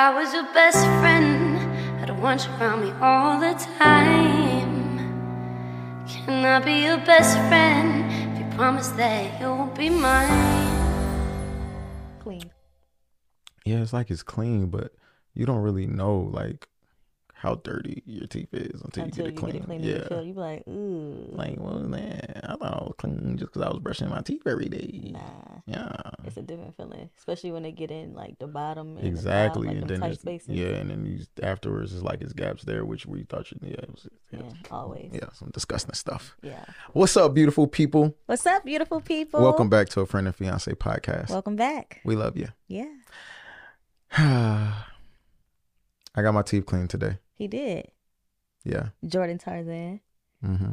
I was your best friend. I'd want you around me all the time. Can I be your best friend if you promise that you'll be mine? Clean. Yeah, it's like it's clean, but you don't really know like how dirty your teeth is until, Until you get it clean. clean, yeah. you feel you be like, ooh. Like, well, man, I thought I was clean just because I was brushing my teeth every day. nah. Yeah. It's a different feeling, especially when they get in like the bottom. And Exactly, the top, like and then yeah, and then these afterwards it's like it's gaps there, which we thought you, yeah, it was, yeah, Yeah, always. yeah, some disgusting stuff. Yeah. What's up, beautiful people? What's up, beautiful people? Welcome back to a friend and fiance podcast. Welcome back. we love you. Yeah, I got my teeth cleaned today. He did. Yeah. Jordan Tarzan. Mm-hmm.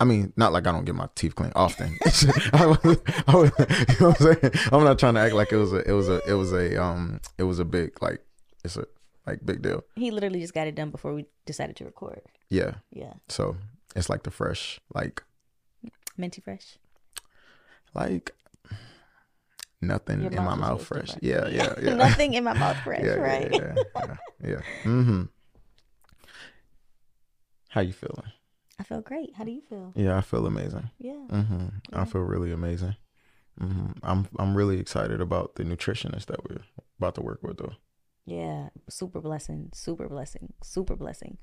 I mean, not like I don't get my teeth cleaned often. I was, I was, you know what I'm saying? I'm not trying to act like it was a, it was a, it was a, um, it was a big like, it's a like big deal. He literally just got it done before we decided to record. Yeah. Yeah, So it's like the fresh, like, minty fresh. like nothing in my mouth fresh. Yeah, yeah, yeah. Nothing in my mouth fresh, yeah, right? Yeah, yeah, yeah, yeah. Mm-hmm. How you feeling? I feel great. How do you feel? Yeah, I feel amazing. Yeah. Mm-hmm. Yeah. I feel really amazing. Mm-hmm. I'm I'm really excited about the nutritionist that we're about to work with, though. Yeah. Super blessing. Super blessing. Super blessing.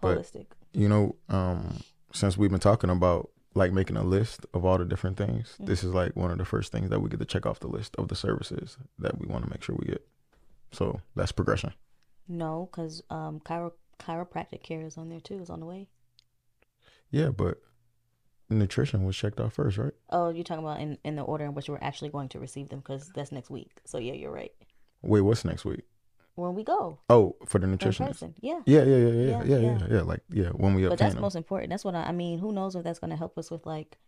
But- Holistic. You know, um, since we've been talking about like making a list of all the different things, Mm-hmm. this is like one of the first things that we get to check off the list of the services that we want to make sure we get. So that's progression. No, because um, chiro- chiropractic care is on there too. Is on the way. Yeah, but nutrition was checked off first, right? Oh, you're talking about in, in the order in which we're actually going to receive them because that's next week. So yeah, you're right. Wait, what's next week? When we go Oh, for the nutritionist. yeah. Yeah, yeah, yeah, yeah, Yeah, yeah, yeah, yeah. Like, yeah, when we But that's them. most important. That's what I, I mean. Who knows if that's going to help us with like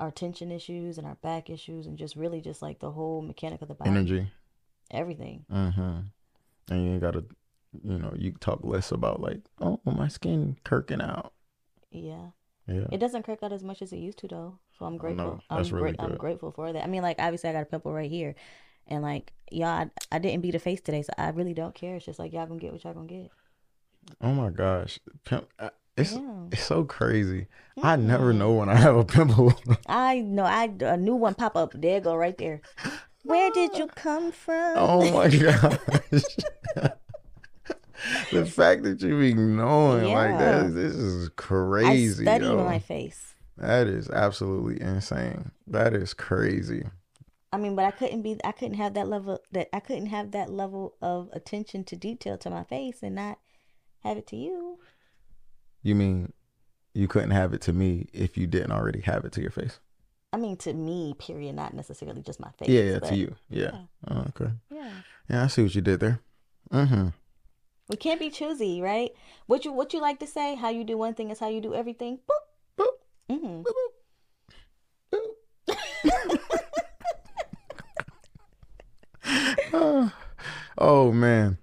our tension issues and our back issues and just really just like the whole mechanic of the body, energy. everything. Mm-hmm. And you ain't gotta, you know, you talk less about like, oh, my skin kirking out. Yeah, Yeah. it doesn't crack out as much as it used to though. So I'm Oh, grateful. I'm really gra- I'm grateful for that. I mean, like obviously I got a pimple right here, and like y'all, I, I didn't beat a face today, so I really don't care. It's just like y'all gonna get what y'all gonna get. Oh my gosh, Pimp, it's Yeah. it's so crazy. I never know when I have a pimple. I know. I a new one pop up. There go, right there. Where did you come oh from? oh my gosh. the fact that you like Yeah. that, this is crazy. I study yo. my face. That is absolutely insane. That is crazy. I mean, but I couldn't be. I couldn't have that level. That I couldn't have that level of attention to detail to my face and not have it to you. You mean you couldn't have it to me if you didn't already have it to your face? I mean, to me, period. Not necessarily just my face. Yeah, yeah, to you. Yeah. Oh, okay. Yeah. Yeah, I see what you did there. Mm-hmm. We can't be choosy, right? What you what you like to say? How you do one thing is how you do everything. Boop. Boop. hmm Oh man.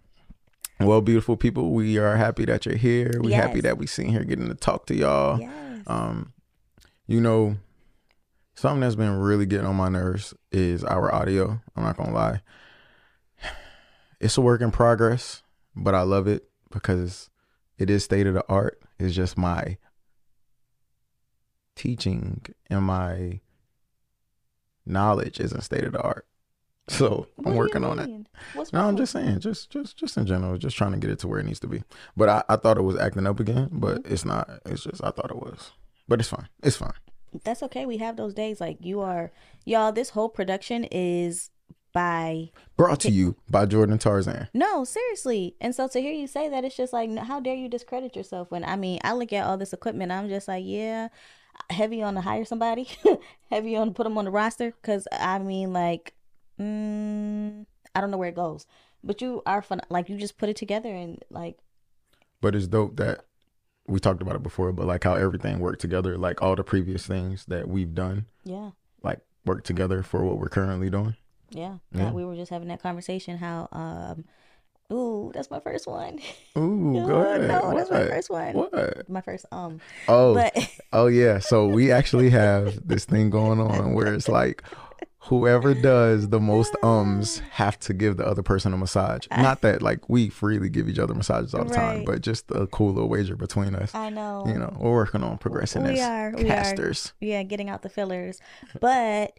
Well, beautiful people, we are happy that you're here. We happy Yes. that we sitting here getting to talk to y'all. Yes. Um, you know, something that's been really getting on my nerves is our audio. I'm not gonna lie. It's a work in progress, but I love it because it is state of the art. It's just my teaching and my knowledge isn't state of the art. So What I'm working on it. What's No, I'm just saying, just just just in general, just trying to get it to where it needs to be. But I, I thought it was acting up again, but Mm-hmm. it's not. It's just I thought it was. But it's fine. It's fine. That's okay. We have those days. Like you are, y'all. This whole production is by Brought to you by Jordan Tarzan. no, seriously. And so to hear you say that, it's just like, how dare you discredit yourself? When I mean, I look at all this equipment, I'm just like, yeah, heavy on to hire somebody, heavy on to put them on the roster. Because I mean, like, mm, I don't know where it goes, but you are fun. Like you just put it together and like, But it's dope that we talked about it before, but like how everything worked together, like all the previous things that we've done, yeah, like work together for what we're currently doing. Yeah. Yeah. Like, we were just having that conversation. How, um, ooh, that's my first one. Ooh, Oh, go ahead. no, that's my first one. What? my first um, Oh, but oh yeah. So we actually have this thing going on where it's like whoever does the most ums have to give the other person a massage. Not that like we freely give each other massages all the time, but just a cool little wager between us. I know. You know, we're working on progressing We as are, we are. Yeah, getting out the fillers. But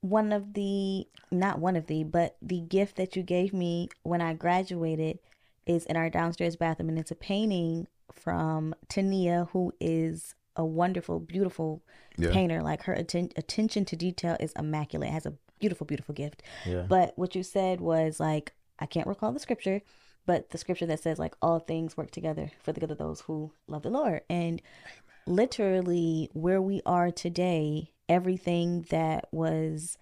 one of the not one of the, but the gift that you gave me when I graduated is in our downstairs bathroom and it's a painting from Tania who is a wonderful, beautiful Yeah. painter. Like her atten- attention to detail is immaculate. Has a beautiful, beautiful gift. Yeah. But what you said was like I can't recall the scripture, but the scripture that says like all things work together for the good of those who love the Lord. And literally where we are today, everything that was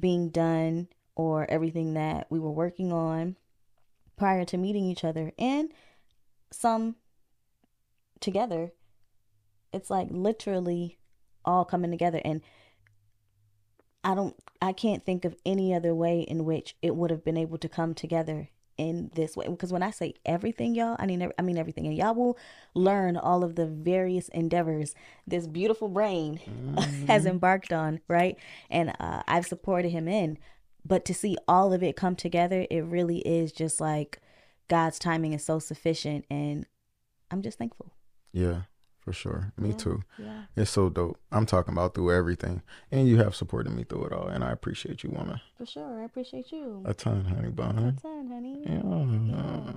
being done or everything that we were working on prior to meeting each other and some together, it's like literally all coming together. And I don't I can't think of any other way in which it would have been able to come together in this way. Because when I say everything y'all I mean I mean everything. And y'all will learn all of the various endeavors this beautiful brain has embarked on right? And uh, I've supported him in. But to see all of it come together it really is just like God's timing is so sufficient. And I'm just thankful. Yeah, for sure. Me too. yeah It's so dope. I'm talking about through everything. And you have supported me through it all. And I appreciate you, woman. for sure I appreciate you A ton, honey bun. Son, honey Yeah.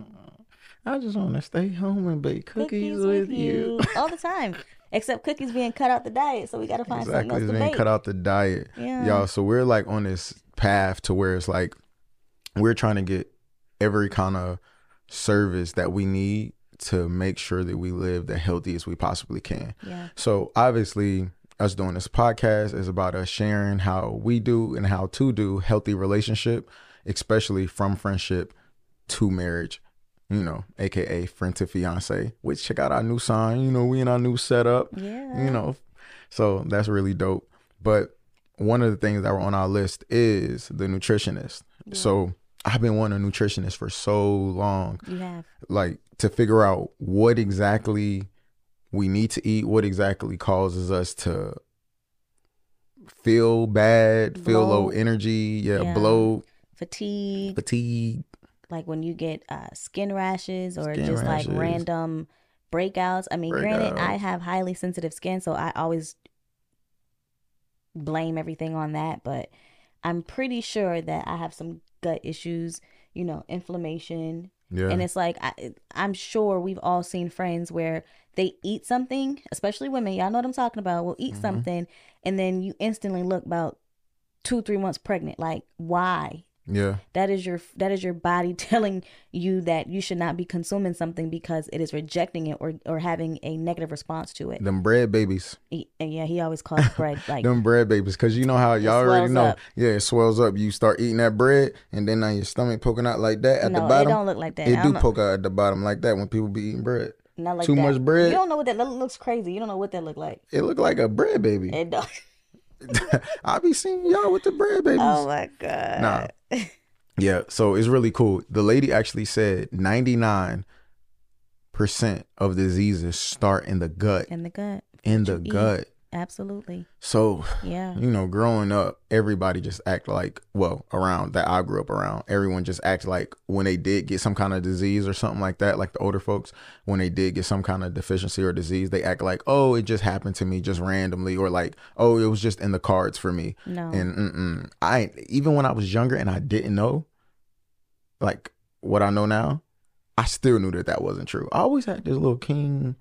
I just want to stay home and bake cookies, with, you. all the time. Except cookies being cut out the diet, so we gotta find Exactly. something else to being bake. cut out the diet. Yeah. Y'all, so we're like on this path to where it's like we're trying to get every kind of service that we need to make sure that we live the healthiest we possibly can. Yeah. So obviously, us doing this podcast is about us sharing how we do and how to do healthy relationship, especially from friendship to marriage. You know, aka friend to fiance. Which check out our new sign. You know, we in our new setup. Yeah. You know, so that's really dope. But one of the things that were on our list is the nutritionist. So I've been wanting a nutritionist for so long You have. like to figure out what exactly we need to eat, what exactly causes us to feel bad, feel low energy, yeah, Yeah. bloat, Fatigue, fatigue. like when you get uh, skin rashes or Skin just rashes. like random breakouts. I mean, granted, I have highly sensitive skin, so I always blame everything on that. But I'm pretty sure that I have some gut issues, you know, inflammation, Yeah. And it's like I, I'm sure we've all seen friends where they eat something, especially women. Y'all know what I'm talking about. Will Mm-hmm. eat something, and then you instantly look about two, three months pregnant. Like why? Yeah. That is your that is your body telling you that you should not be consuming something because it is rejecting it or or having a negative response to it. Them bread babies. He- and yeah, he always calls bread like Them bread babies. Cause you know how y'all already know. up. Yeah, it swells up. You start eating that bread and then now your stomach poking out like that at no, the bottom. it don't look like that. It do know. poke out at the bottom like that when people be eating bread. Not like too that. much bread. You don't know what that looks crazy. You don't know what that look like. It look like a bread baby. It don't. I be seeing y'all with the bread babies. Oh my god. Nah. Yeah, so it's really cool. The lady actually said 99% of diseases start in the gut. In the gut. In the gut. eat. Absolutely. So, Yeah. you know, growing up, everybody just act like, well, around that I grew up around, everyone just act like when they did get some kind of disease or something like that, like the older folks, when they did get some kind of deficiency or disease, they act like, oh, it just happened to me just randomly, or like, oh, it was just in the cards for me. No. And mm-mm, I even when I was younger and I didn't know, like what I know now, I still knew that that wasn't true. I always had this little king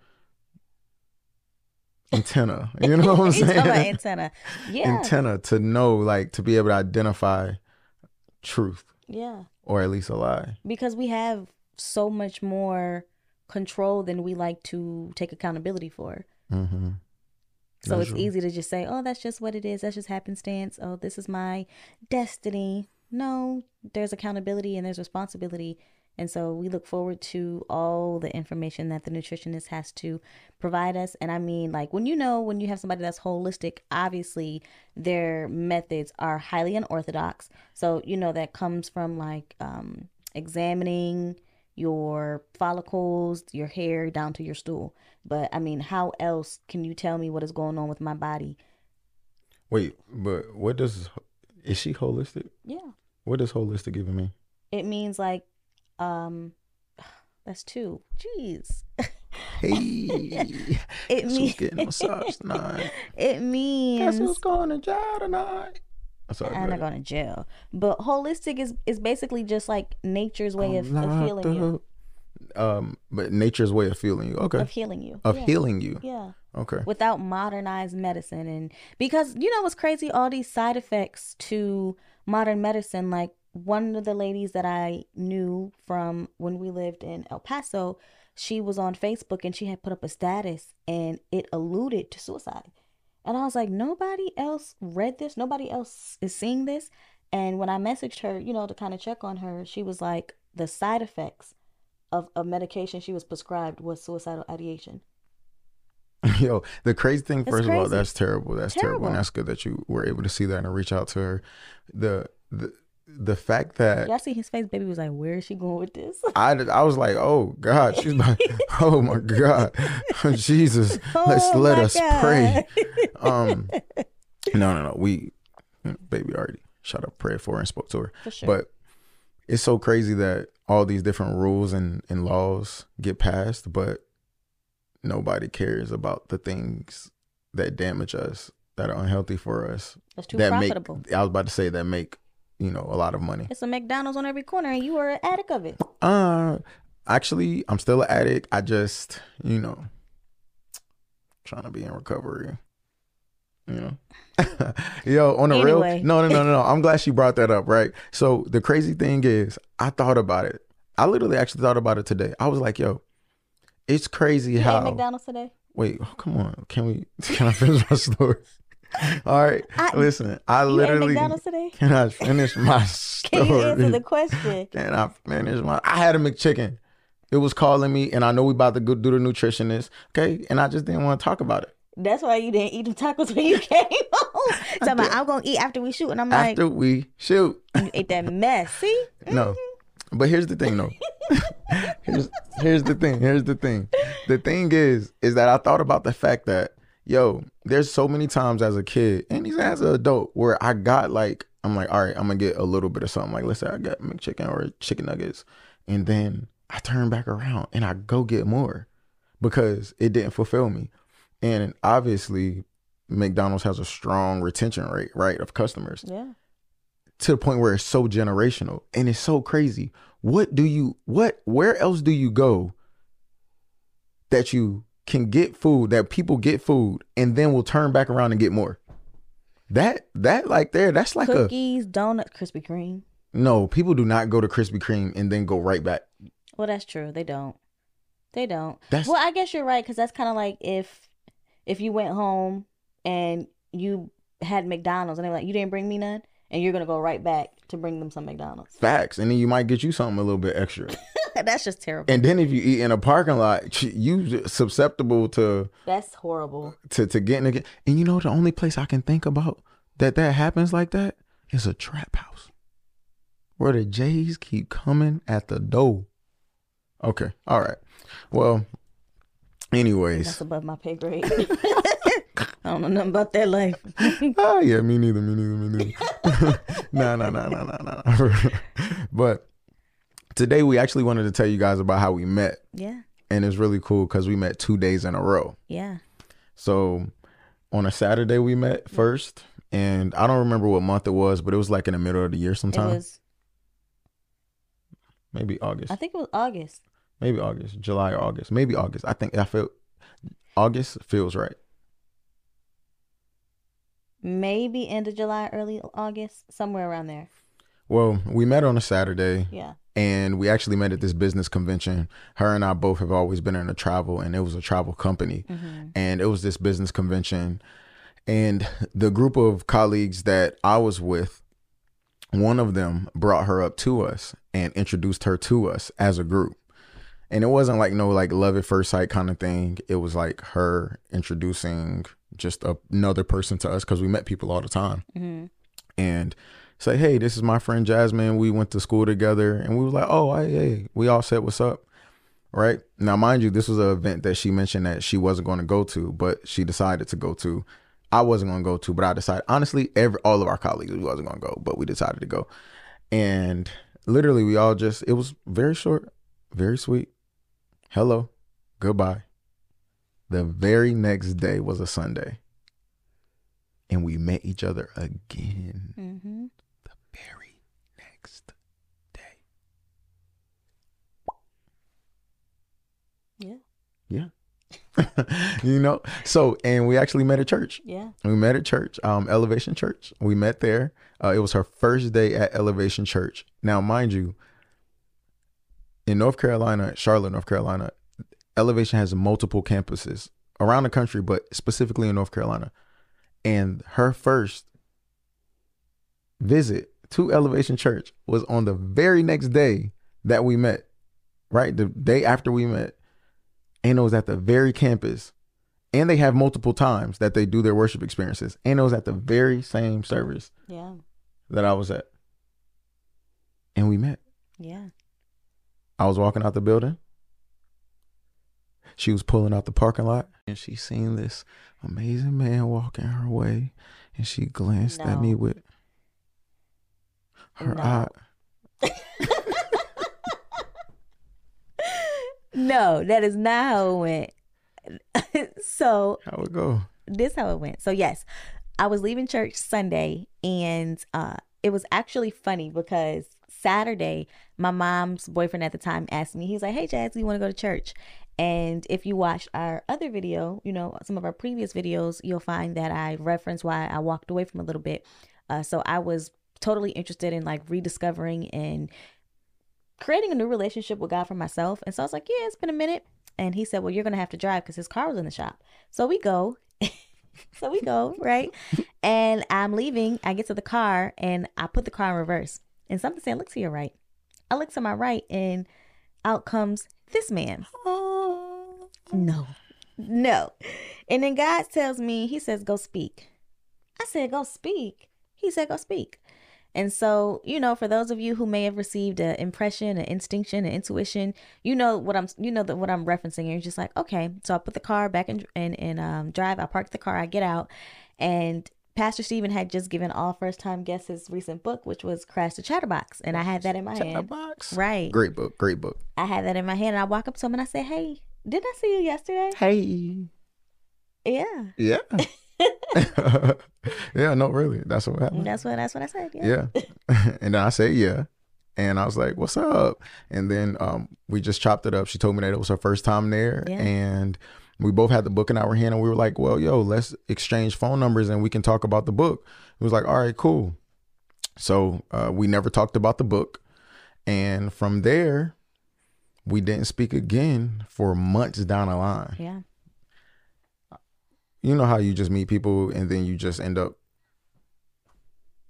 antenna. You know what I'm He's talking about saying? antenna. Yeah. antenna to know, like, to be able to identify truth yeah. or at least a lie. Because we have so much more control than we like to take accountability for. Mm-hmm. So That's it's true. easy to just say, "Oh, that's just what it is. That's just happenstance. Oh, this is my destiny." No, there's accountability and there's responsibility. And so we look forward to all the information that the nutritionist has to provide us. And I mean, like when you know, when you have somebody that's holistic, obviously their methods are highly unorthodox. So, you know, that comes from like um, examining your follicles, your hair, down to your stool. But I mean, how else can you tell me what is going on with my body? Wait, but what does Is she holistic? Yeah. What does holistic even mean? It means like, um, that's two. Jeez. Hey, It guess means getting massage tonight? it Guess means who's going to jail tonight? I'm sorry. I'm not going to jail. But holistic is is basically just like nature's way of, of healing you. Um, but nature's way of feeling you. Okay. Of healing you. Of yeah. healing you. Yeah. Okay. Without modernized medicine and because you know what's crazy? All these side effects to modern medicine, like one of the ladies that I knew from when we lived in El Paso, she was on Facebook and she had put up a status and it alluded to suicide. And I was like, nobody else read this. Nobody else is seeing this. And when I messaged her, you know, to kind of check on her, she was like, the side effects of a medication she was prescribed was suicidal ideation. Yo, the crazy thing, It's first of all, that's terrible. That's terrible. Terrible. And that's good that you were able to see that and reach out to her. The the the fact that Y'all see his face, baby was like, where is she going with this? I, I was like, oh God, she's like, oh my God, Jesus, let's Oh let us God. pray. Um, no, no, no, we, baby, already shot up, prayed for her, and spoke to her. Sure. But it's so crazy that all these different rules and, and laws get passed, but nobody cares about the things that damage us, that are unhealthy for us, That's too that profitable. make. I was about to say that make you know a lot of money. It's a McDonald's on every corner, and you are an addict of it. Uh, actually, I'm still an addict. I just, you know, trying to be in recovery. You know, yo, on the Anyway. real, no, no, no, no, no. I'm glad she brought that up, right? So the crazy thing is, I thought about it. I literally actually thought about it today. I was like, yo, it's crazy You how. McDonald's today? Wait, oh, come on. Can we? Can I finish my story? All right, I- listen. I literally McDonald's today? can I finish my story? Can you answer the question? Can I finish my? I had a McChicken. It was calling me, and I know we about to go do the nutritionist. Okay, and I just didn't want to talk about it. That's why you didn't eat them tacos when you came home. So I'm, like, I'm gonna eat after we shoot, and I'm like After we shoot, you ate that mess. See? no. But here's the thing, though. here's here's the thing. Here's the thing. The thing is, is that I thought about the fact that yo, there's so many times as a kid and even as an adult where I got like, I'm like, all right, I'm gonna get a little bit of something. Like, let's say I got McChicken or chicken nuggets, and then I turn back around and I go get more because it didn't fulfill me. And obviously, McDonald's has a strong retention rate, right, of customers Yeah. to the point where it's so generational and it's so crazy. What do you what where else do you go that you can get food that people get food and then will turn back around and get more? That that like there that's like Cookies, donuts, Krispy Kreme. no, people do not go to Krispy Kreme and then go right back. Well, that's true. They don't. They don't. That's Well, I guess you're right because that's kind of like if if you went home and you had McDonald's and they were like, you didn't bring me none, and you're gonna go right back to bring them some McDonald's. facts. And then you might get you something a little bit extra. that's just terrible. and then if you eat in a parking lot, you susceptible to That's horrible. to to getting again. And you know the only place I can think about that that happens like that is a trap house where the Jays keep coming at the door. Okay, all right. Well, anyways, That's above my pay grade. I don't know nothing about that life. oh yeah, me neither, me neither, me neither. no, no, no, no, no, no. But today we actually wanted to tell you guys about how we met, yeah, and it's really cool because we met two days in a row. yeah. So on a Saturday we met first, and I don't remember what month it was, but it was like in the middle of the year It sometime. was. maybe August. I think it was August. maybe August, July or August. Maybe August. I think I feel August feels right. Maybe end of July, early August, somewhere around there. Well, we met on a Saturday Yeah. And we actually met at this business convention. Her and I both have always been in a travel and it was a travel company. Mm-hmm. And it was this business convention and the group of colleagues that I was with one of them brought her up to us and introduced her to us as a group. And it wasn't like no like love at first sight kind of thing. It was like her introducing just a- another person to us because we met people all the time. Mm-hmm. And say, hey, this is my friend Jasmine. We went to school together. And we were like, oh, hey, hey. We all said, what's up? Right. Now, mind you, this was an event that she mentioned that she wasn't going to go to, but she decided to go to I wasn't gonna go to, but I decided honestly, every all of our colleagues we wasn't gonna go, but we decided to go. And literally we all just it was very short, very sweet. Hello, goodbye. The very next day was a Sunday. And we met each other again Mm-hmm. the very next day. Yeah. Yeah. you know, so and we actually met at church. Yeah. We met at church, um, Elevation Church. We met there. Uh, it was her first day at Elevation Church. Now, mind you, in North Carolina, Charlotte, North Carolina, Elevation has multiple campuses around the country, but specifically in North Carolina. And her first visit to Elevation Church was on the very next day that we met, right? The day after we met. And it was at the very campus. And they have multiple times that they do their worship experiences. And it was at the very same service Yeah. that i was at. And we met. Yeah. i was walking out the building. She was pulling out the parking lot. And she seen this amazing man walking her way. And she glanced at me with her No. eye No, that is not how it went. so how it go this how it went. So yes, I was leaving church Sunday and uh it was actually funny because Saturday my mom's boyfriend at the time asked me, he's like, Hey Jazz, you want to go to church? And if you watch our other video, you know, some of our previous videos, you'll find that I reference why I walked away from a little bit. Uh, so I was totally interested in like rediscovering and creating a new relationship with God for myself. And so I was like, yeah, it's been a minute. And he said, well, you're going to have to drive because his car was in the shop. So we go. so we go, right? And I'm leaving. I get to the car and I put the car in reverse. And something said, look to your right. I look to my right and out comes this man. Oh. No, no. And then God tells me, He says, go speak. I said, go speak. He said, go speak. And so, you know, for those of you who may have received an impression, an instinction, an intuition, you know what I'm, you know that what I'm referencing. You're just like, okay. So I put the car back in in, in um, drive. I park the car. I get out, and Pastor Steven had just given all first time guests his recent book, which was Crash the Chatterbox, and I had that in my hand. box Right. great book great book I had that in my hand, and I walk up to him and I say, "Hey, didn't I see you yesterday?" hey Yeah, yeah yeah no really that's what happened that's what that's what I said. Yeah. Yeah. and then I said, yeah. And I was like, what's up? And then um, we just chopped it up. She told me that it was her first time there. Yeah. And we both had the book in our hand. And we were like, well, yo, let's exchange phone numbers and we can talk about the book. It was like, all right, cool. So uh, we never talked about the book. And from there, we didn't speak again for months down the line. Yeah. You know how you just meet people and then you just end up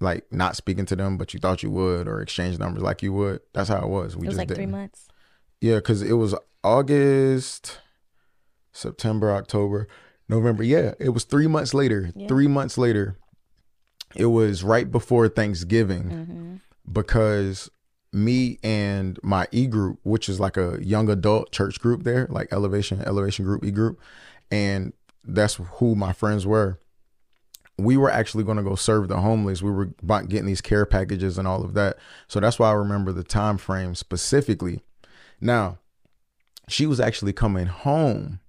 like not speaking to them, but you thought you would, or exchange numbers like you would. That's how it was. We It was just like three didn't. months. Yeah, because it was August, September, October, November. Yeah, it was three months later. Yeah. Three months later, it was right before Thanksgiving Mm-hmm. because me and my e group, which is like a young adult church group there, like Elevation, Elevation Group, e group, and that's who my friends were. We were actually going to go serve the homeless. We were getting these care packages and all of that. So that's why I remember the time frame specifically. Now, she was actually coming home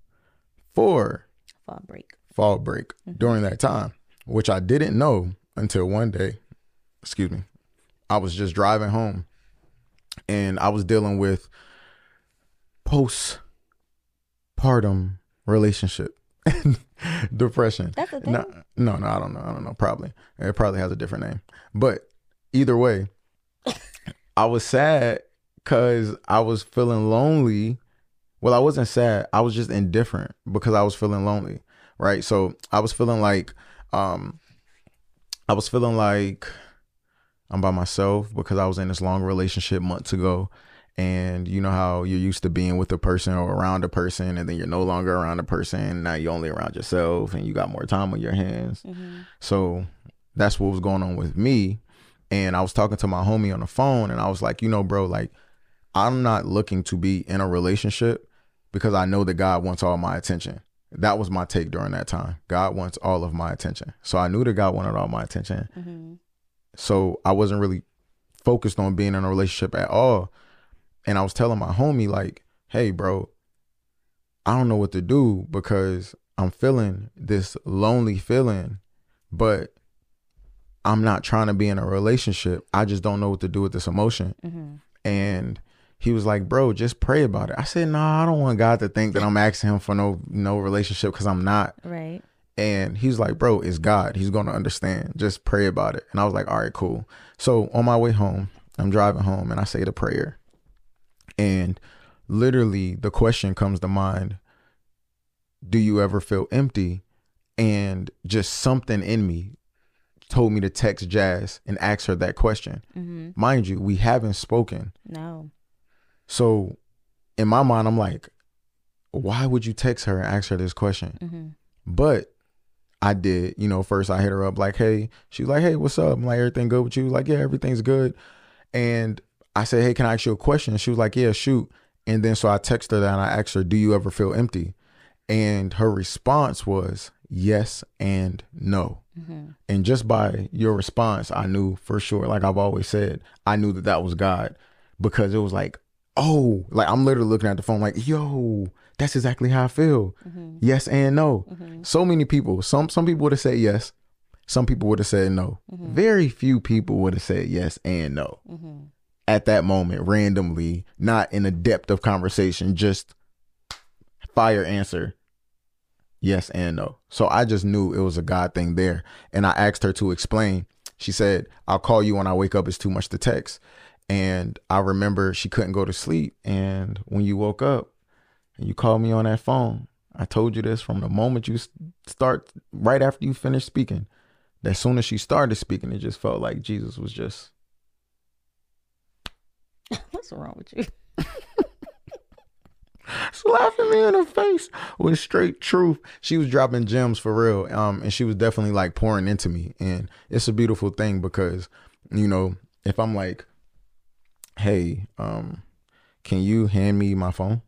for Fall break. fall break mm-hmm. during that time, which I didn't know until one day. Excuse me. I was just driving home and I was dealing with postpartum relationship depression. That's a thing. No, no, no, I don't know. I don't know. Probably. It probably has a different name. But either way, I was sad because I was feeling lonely. Well, I wasn't sad. I was just indifferent because I was feeling lonely. Right. So I was feeling like, um, I was feeling like I'm by myself because I was in this long relationship months ago. And you know how you're used to being with a person or around a person, and then you're no longer around a person. Now you're only around yourself, and you got more time on your hands. Mm-hmm. So that's what was going on with me. And I was talking to my homie on the phone, and I was like, you know, bro, like, I'm not looking to be in a relationship because I know that God wants all my attention. That was my take during that time. God wants all of my attention. So I knew that God wanted all my attention. Mm-hmm. So I wasn't really focused on being in a relationship at all. And I was telling my homie, like, hey, bro, I don't know what to do because I'm feeling this lonely feeling, but I'm not trying to be in a relationship. I just don't know what to do with this emotion. Mm-hmm. And he was like, "Bro, just pray about it." I said, "No, nah, I don't want God to think that I'm asking him for no no relationship because I'm not." Right. And he's like, "Bro, it's God. He's gonna understand. Just pray about it." And I was like, "All right, cool." So on my way home, I'm driving home, and I say the prayer, and literally the question comes to mind: Do you ever feel empty? And just something in me told me to text Jazz and ask her that question. Mm-hmm. Mind you, we haven't spoken. No. So in my mind, I'm like, why would you text her and ask her this question? Mm-hmm. But I did, you know, first I hit her up like, hey, she's like, hey, what's up? I'm like, everything good with you? Like, yeah, everything's good. And I said, hey, can I ask you a question? She was like, yeah, shoot. And then so I texted her that and I asked her, do you ever feel empty? And her response was yes and no. Mm-hmm. And just by your response, I knew for sure, like I've always said, I knew that that was God because it was like, oh, like I'm literally looking at the phone like, yo, that's exactly how I feel. Mm-hmm. Yes and no. Mm-hmm. So many people, some some people would have said yes, some people would have said no. Mhm. Very few people would have said yes and no Mm-hmm. At that moment, randomly, not in a depth of conversation, just fire answer. Yes and no. So I just knew it was a God thing there. And I asked her to explain. She said, I'll call you when I wake up. It's too much to text. And I remember she couldn't go to sleep. And when you woke up and you called me on that phone, I told you this from the moment you start, right after you finished speaking. That soon as she started speaking, it just felt like Jesus was just What's wrong with you? slapping me in the face with straight truth. She was dropping gems for real. Um, and she was definitely like pouring into me. And it's a beautiful thing because, you know, if I'm like, hey, um, can you hand me my phone?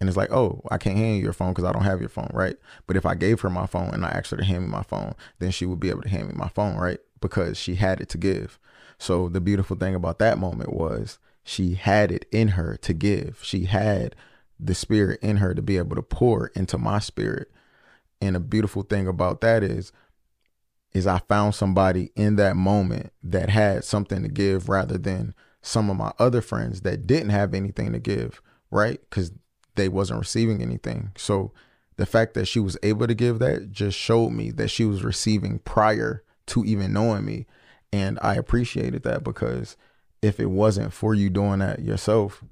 And it's like, oh, I can't hand you your phone because I don't have your phone, right? But if I gave her my phone and I asked her to hand me my phone, then she would be able to hand me my phone, right? Because she had it to give. So the beautiful thing about that moment was she had it in her to give. She had the spirit in her to be able to pour into my spirit. And a beautiful thing about that is is I found somebody in that moment that had something to give rather than some of my other friends that didn't have anything to give, right? Cuz they wasn't receiving anything. So the fact that she was able to give that just showed me that she was receiving prior to even knowing me. And I appreciated that because if it wasn't for you doing that yourself,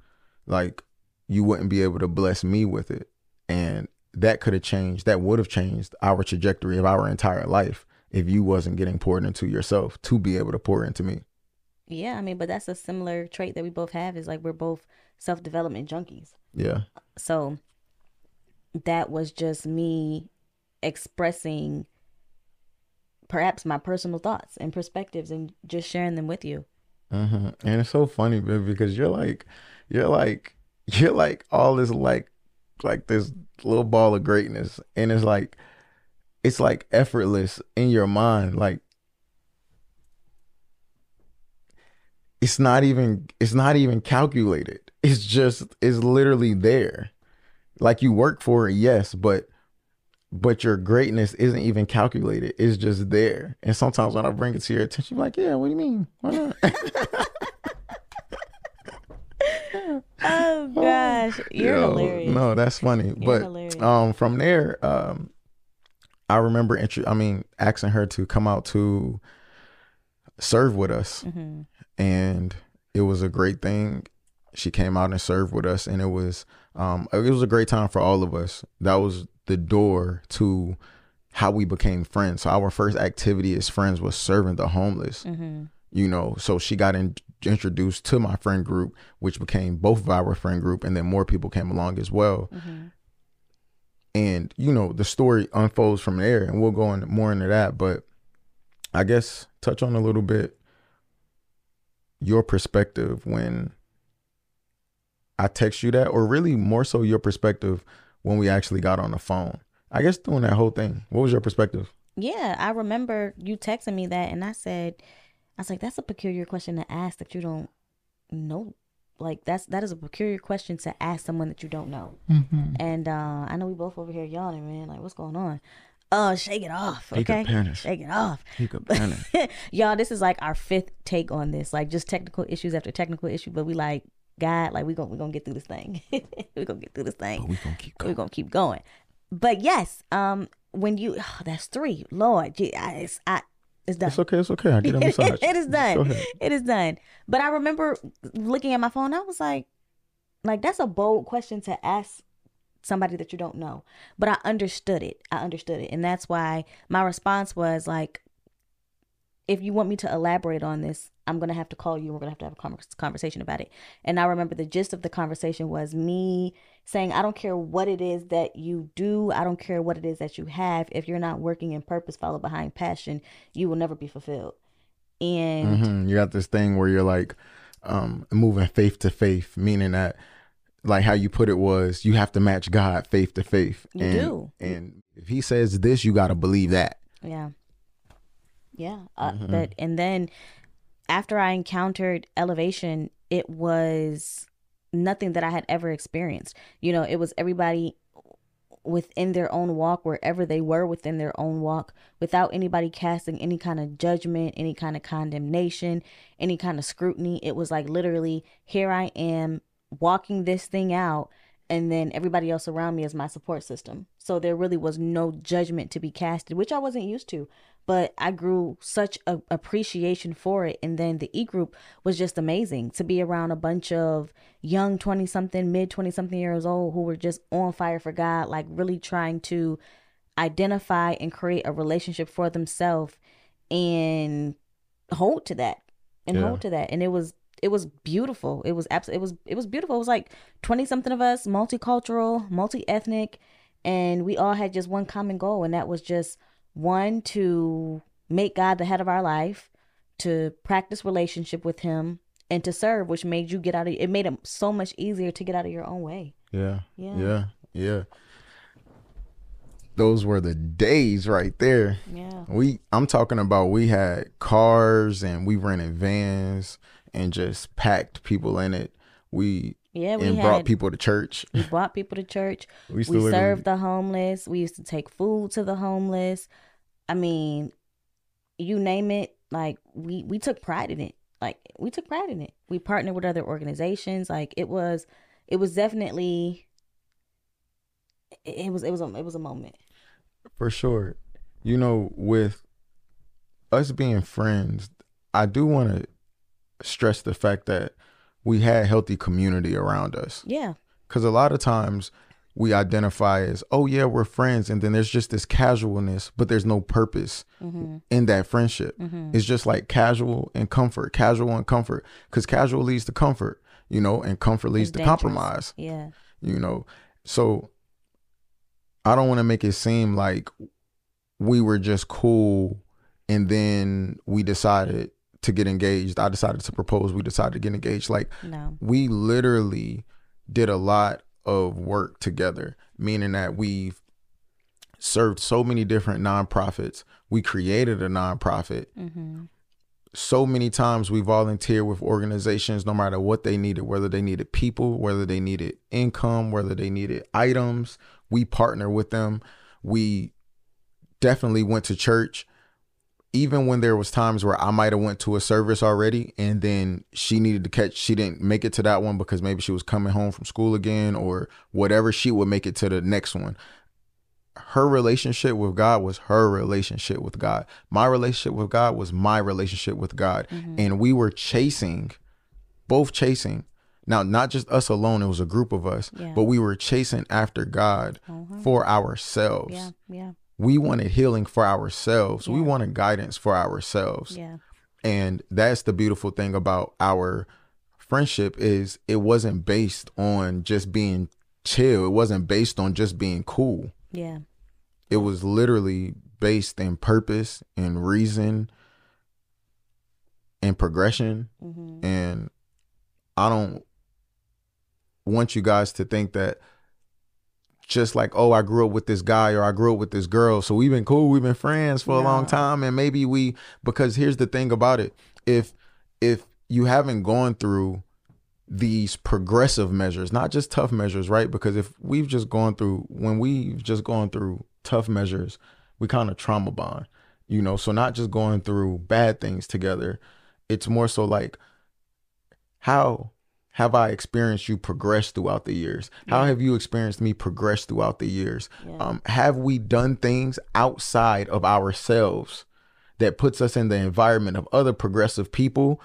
like you wouldn't be able to bless me with it. And that could have changed, that would have changed our trajectory of our entire life if you wasn't getting poured into yourself to be able to pour into me. Yeah, I mean, but that's a similar trait that we both have is like we're both self development junkies. Yeah. So that was just me expressing perhaps my personal thoughts and perspectives and just sharing them with you. hmm And it's so funny, because you're like, you're like, you're like all this like, like this little ball of greatness, and it's like, it's like effortless in your mind, like. It's not even it's not even calculated. It's just it's literally there. Like you work for it, yes, but but your greatness isn't even calculated. It's just there. And sometimes when I bring it to your attention, you're like, yeah, what do you mean? Why not? Oh gosh, you're Yo, hilarious. No, that's funny. but hilarious. um, from there, um, I remember, intro- I mean, asking her to come out to serve with us, hmm and it was a great thing. She came out and served with us, and it was um, it was a great time for all of us. That was the door to how we became friends. So our first activity as friends was serving the homeless hmm you know. So she got in, introduced to my friend group which became both of our friend group and then more people came along as well. Hmm and you know the story unfolds from there and we'll go in more into that. But i guess touch on a little bit your perspective when i text you that or really more so your perspective when we actually got on the phone. I guess doing that whole thing. What was your perspective? Yeah, I remember you texting me that, and I said, I was like, that's a peculiar question to ask that you don't know. Like that's that is a peculiar question to ask someone that you don't know. Mm-hmm. And uh, I know we both over here yawning, man. Like, what's going on? Uh, shake it off, okay? Shake it off. He could panic. Y'all, this is like our fifth take on this. Like just technical issues after technical issue, but we like God, like we gonna we gonna get through this thing. we gonna get through this thing. But we gonna keep We're going. gonna keep going. But yes, um, when you oh, that's three, Lord, gee, I, it's I, it's done. It's okay. It's okay. I get a massage. it is Go done. ahead. It is done. But I remember looking at my phone. I was like, like that's a bold question to ask somebody that you don't know. But I understood it. I understood it, and that's why my response was like, if you want me to elaborate on this, I'm gonna have to call you. We're gonna have to have a conversation about it. And I remember the gist of the conversation was me saying, I don't care what it is that you do. I don't care what it is that you have. If you're not working in purpose, follow behind passion, you will never be fulfilled. And hmm You got this thing where you're like um, moving faith to faith, meaning that, like how you put it was, you have to match God faith to faith. You and, do. And if He says this, you got to believe that. Yeah. Yeah. Uh, But, and then after I encountered elevation, it was nothing that I had ever experienced. You know, it was everybody within their own walk, wherever they were within their own walk, without anybody casting any kind of judgment, any kind of condemnation, any kind of scrutiny. It was like literally, here I am walking this thing out and then everybody else around me is my support system. So there really was no judgment to be casted, which I wasn't used to. But I grew such a appreciation for it. And then the E group was just amazing to be around a bunch of young 20 something, mid 20 something years old who were just on fire for God, like really trying to identify and create a relationship for themselves and hold to that and Yeah. hold to that. And it was it was beautiful. It was absolutely it was it was beautiful. It was like 20 something of us, multicultural, multi-ethnic, and we all had just one common goal and that was just one to make God the head of our life, to practice relationship with him and to serve, which made you get out of it made it so much easier to get out of your own way. Yeah. Yeah. Yeah. Yeah. Those were the days right there. Yeah. We I'm talking about we had cars and we rented vans and just packed people in it. We Yeah, we and had brought people to church. we brought people to church. We We, used to literally- served the homeless. We used to take food to the homeless. I mean, you name it. Like we we took pride in it. Like we took pride in it. We partnered with other organizations. Like it was, it was definitely. It it was it was a it was a moment. For sure. You know, with us being friends, I do want to stress the fact that we had healthy community around us. Yeah, Because a lot of times we identify as, oh, yeah, we're friends. And then there's just this casualness, but there's no purpose Mm-hmm. in that friendship. It's just like casual and comfort, casual and comfort. Because casual leads to comfort, you know, and comfort leads It's to dangerous. compromise yeah, you know so i don't want to make it seem like we were just cool and then we decided to get engaged. I decided to propose. We decided to get engaged. Like no, we literally did a lot of work together meaning that we've served so many different nonprofits. We created a nonprofit. Mm-hmm. so many times we volunteer with organizations no matter what they needed whether they needed people whether they needed income whether they needed items we partner with them. We definitely went to church even when there was times where i might have went to a service already and then she needed to catch she didn't make it to that one because maybe she was coming home from school again or whatever she would make it to the next one her relationship with God was her relationship with God. My relationship with God was my relationship with God. Mm-hmm. And we were chasing, both chasing. Now, not just us alone, it was a group of us, Yeah. but we were chasing after God oh, for ourselves. yeah, yeah, We wanted healing for ourselves. We wanted guidance for ourselves. yeah, And that's the beautiful thing about our friendship is it wasn't based on just being chill. It wasn't based on just being cool yeah, it was literally based in purpose and reason and progression mm-hmm. and i don't want you guys to think that just like, oh, I grew up with this guy or I grew up with this girl. So we've been cool, we've been friends for a long time. And maybe we because here's the thing about it. If if you haven't gone through these progressive measures, not just tough measures, right? Because if we've just gone through when we've just gone through tough measures, we kind of trauma bond, you know. So not just going through bad things together, it's more so like how have I experienced you progress throughout the years? How have you experienced me progress throughout the years? Yeah. Um, have we done things outside of ourselves that puts us in the environment of other progressive people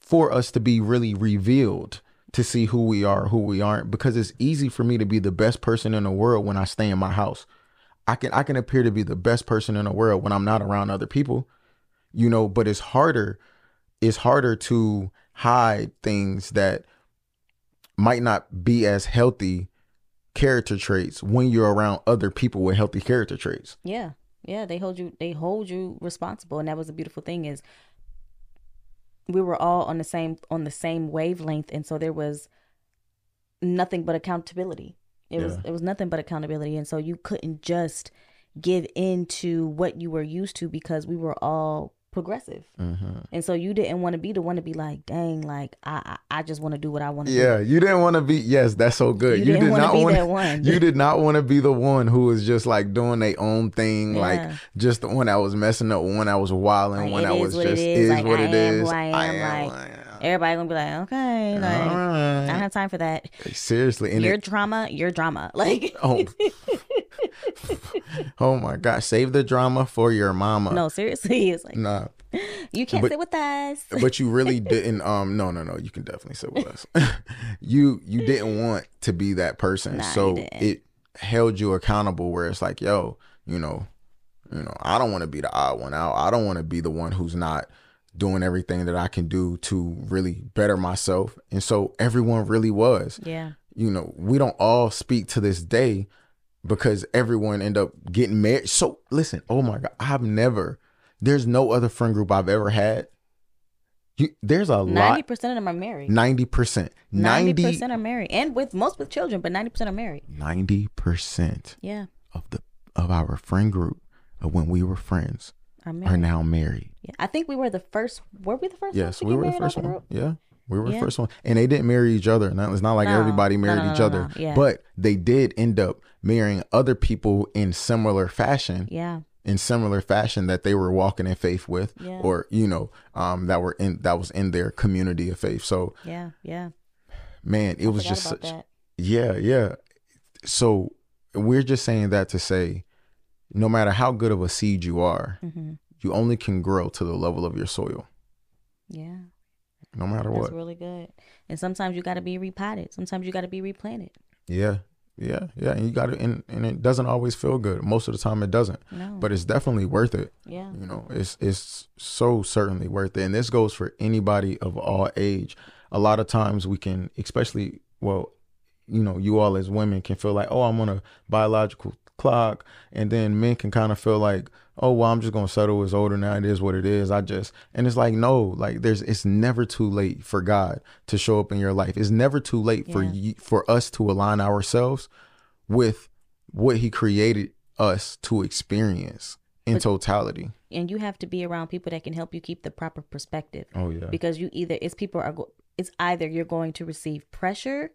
for us to be really revealed to see who we are, who we aren't? Because it's easy for me to be the best person in the world when I stay in my house. I can I can appear to be the best person in the world when I'm not around other people, you know. But it's harder. It's harder to hide things that might not be as healthy character traits when you're around other people with healthy character traits. Yeah. Yeah, they hold you they hold you responsible and that was a beautiful thing is we were all on the same on the same wavelength and so there was nothing but accountability. It was it was nothing but accountability and so you couldn't just give in to what you were used to because we were all progressive. Mm-hmm. And so you didn't want to be the one to be like, dang, like I I, I just want to do what I want to do. Yeah, you didn't want to be. Yes, that's so good. You You, didn't did not be want. that one. You did not want to be the one who was just like doing their own thing, like just the one that was messing up, one that was wilding, Like, one that is was just is, is like, what I it am is. who I am, like, I am. Everybody gonna be like, okay, like All I don't have time for that. Seriously, your it, drama, your drama. Like oh, oh my God, save the drama for your mama. no, seriously, it's like nah. you can't But- sit with us. but you really didn't um no no no you can definitely sit with us you you didn't want to be that person Nah, so it held you accountable where it's like yo you know you know i don't want to be the odd one out i don't want to be the one who's not doing everything that i can do to really better myself. And so everyone really was. Yeah, you know we don't all speak to this day because everyone end up getting married. So listen oh my god i've never there's no other friend group i've ever had. You, there's a ninety lot percent of them are married. 90% Ninety 90 percent are married, and with most with children, but ninety percent are married. 90% Yeah, of the of our friend group of when we were friends are married. are now married Yeah, I think we were the first. Were we the first? yes we were the first one group? yeah we were the first one and they didn't marry each other Now, it's not like No. everybody married no, each no, other no. Yeah. but they did end up marrying other people in similar fashion Yeah, in similar fashion that they were walking in faith with Yeah. or you know um that were in that was in their community of faith so yeah, yeah. man it was just such that. yeah yeah so we're just saying that to say no matter how good of a seed you are hmm you only can grow to the level of your soil. Yeah, no matter that's what. really good. And sometimes you got to be repotted. Sometimes you got to be replanted. yeah. Yeah. Yeah. And you got to and, and it doesn't always feel good. Most of the time it doesn't. No, but it's definitely worth it. Yeah, you know it's it's so certainly worth it. And this goes for anybody of all age. A lot of times we can especially well you know you all as women can feel like oh i'm on a biological clock and then men can kind of feel like oh well i'm just gonna settle it's older now it is what it is i just and it's like no like there's it's never too late for god to show up in your life. It's never too late for you for us to align ourselves with what he created us to experience in But- totality. And you have to be around people that can help you keep the proper perspective. oh yeah. Because you either it's people are go- it's either you're going to receive pressure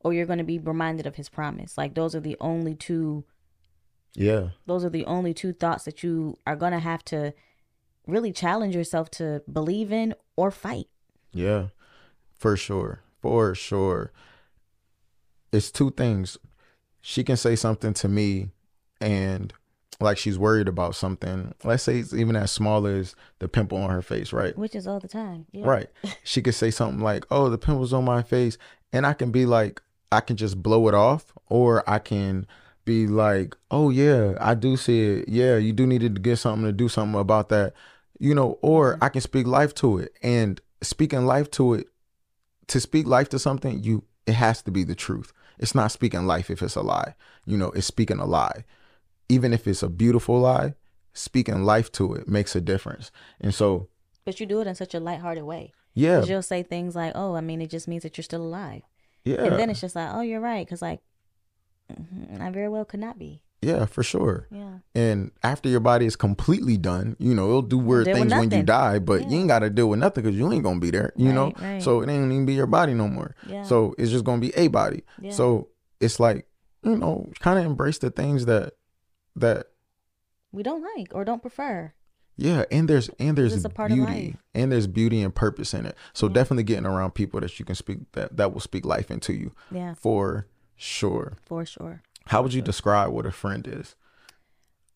or you're going to be reminded of his promise. Like those are the only two yeah those are the only two thoughts that you are going to have to really challenge yourself to believe in or fight Yeah, for sure. For sure. It's two things. She can say something to me and like she's worried about something. Let's say it's even as small as the pimple on her face, right? which is all the time yeah. Right. She could say something like, "Oh, the pimple's on my face." And I can be like I can just blow it off or I can be like, "Oh yeah, I do see it. Yeah, you do need to get something to do something about that." You know, or mm-hmm. I can speak life to it. And speaking life to it to speak life to something, you it has to be the truth. It's not speaking life if it's a lie. You know, it's speaking a lie. Even if it's a beautiful lie, speaking life to it makes a difference. And so, but you do it in such a lighthearted way Yeah, you'll say things like oh i mean it just means that you're still alive yeah. and then it's just like oh you're right because like Mhm. I very well could not be. Yeah, for sure. Yeah. And after your body is completely done, you know, it'll do weird deal things when you die, but you ain't got to deal with nothing because you ain't going to be there, you know? Right, right. So it ain't even be your body no more. Yeah. So it's just going to be a body. Yeah. So it's like, you know, kind of embrace the things that, that, we don't like or don't prefer. yeah. And there's, and there's a part of beauty life. and there's beauty and purpose in it. So Yeah. definitely getting around people that you can speak, that, that will speak life into you Yeah, for sure. for sure. How would you describe what a friend is?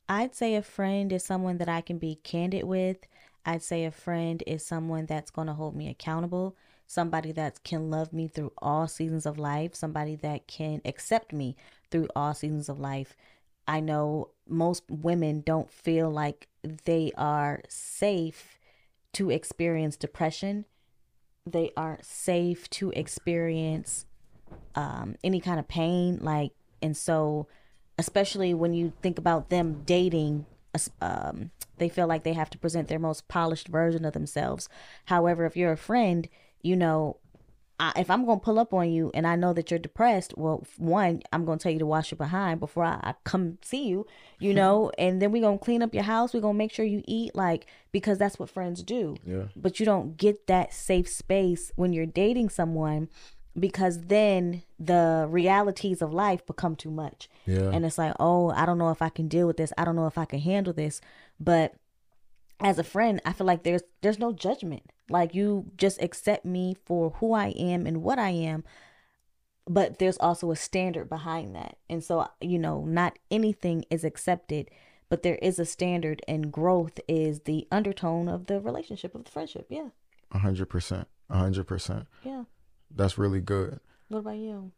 I'd say a friend is someone that I can be candid with. I'd say a friend is someone that's going to hold me accountable, somebody that can love me through all seasons of life, somebody that can accept me through all seasons of life. I know most women don't feel like they are safe to experience depression. They aren't safe to experience um, any kind of pain. Like, and so, especially when you think about them dating, um, they feel like they have to present their most polished version of themselves. However, if you're a friend, you know, I, if I'm gonna pull up on you and I know that you're depressed, well, one, I'm gonna tell you to wash your behind before I, I come see you, you know, and then we're gonna clean up your house. We're gonna make sure you eat, like, because that's what friends do. Yeah. But you don't get that safe space when you're dating someone because then the realities of life become too much. Yeah. And it's like, oh, I don't know if I can deal with this. I don't know if I can handle this. But as a friend, I feel like there's there's no judgment. Like you just accept me for who I am and what I am. But there's also a standard behind that. And so, you know, not anything is accepted, but there is a standard and growth is the undertone of the relationship of the friendship. Yeah. A hundred percent. A hundred percent. Yeah. That's really good. What about you?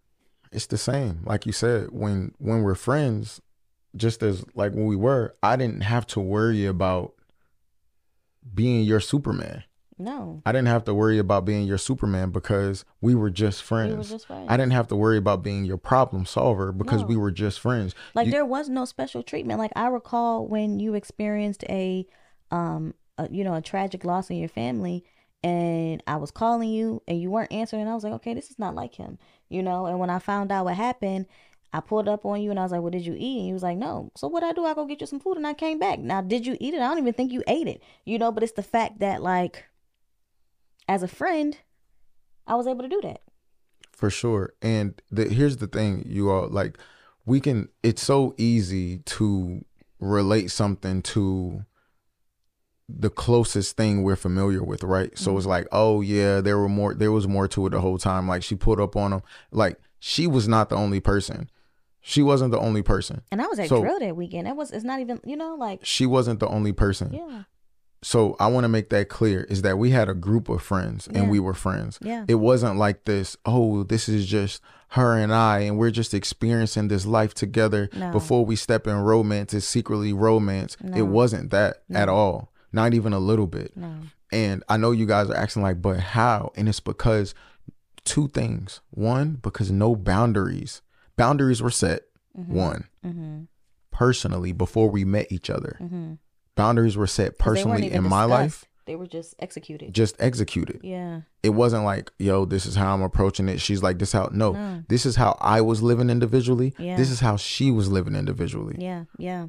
It's the same. Like you said, when when we're friends, just as like when we were, I didn't have to worry about being your Superman. No. I didn't have to worry about being your Superman because we were just friends. We were just friends. I didn't have to worry about being your problem solver because No. we were just friends. Like You- there was no special treatment. Like I recall when you experienced a um a, you know a tragic loss in your family and I was calling you and you weren't answering I was like, "Okay, this is not like him." You know, and when I found out what happened, I pulled up on you and I was like, "Well, did you eat?" And you was like, "No." So what I do? I go get you some food and I came back. Now, did you eat it? I don't even think you ate it. You know, but it's the fact that like as a friend, I was able to do that. For sure. And the, here's the thing, you all like we can it's so easy to relate something to the closest thing we're familiar with, right? So it's mm-hmm. like, oh yeah, there were more there was more to it the whole time. Like she pulled up on him. Like she was not the only person. She wasn't the only person. And I was at So- drill that weekend. That was it's not even, you know, like She wasn't the only person. yeah. So I want to make that clear is that we had a group of friends and we were friends. Yeah. It wasn't like this, oh, this is just her and I and we're just experiencing this life together No. before we step in romance is secretly romance. No. It wasn't that at all. Not even a little bit. No. And I know you guys are asking like, but how? And it's because two things. One, because no boundaries. Boundaries were set. One, Mm-hmm. personally before we met each other. Mm-hmm. Boundaries were set personally in my life, They were just executed. just executed. yeah. It wasn't like, yo, this is how I'm approaching it. She's like, this how no, No. this is how I was living individually. Yeah. This is how she was living individually. Yeah yeah.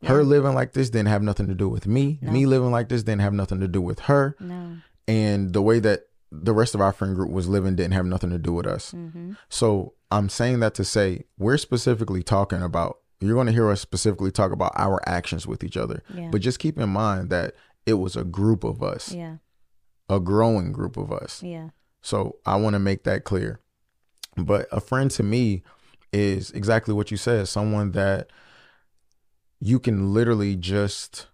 Yeah. Her living like this didn't have nothing to do with me. No. Me living like this didn't have nothing to do with her. No. And the way that the rest of our friend group was living didn't have nothing to do with us. Mm-hmm. So I'm saying that to say we're specifically talking about you're going to hear us specifically talk about our actions with each other. Yeah. But just keep in mind that it was a group of us, Yeah. a growing group of us. Yeah. So I want to make that clear. But a friend to me is exactly what you said, someone that you can literally just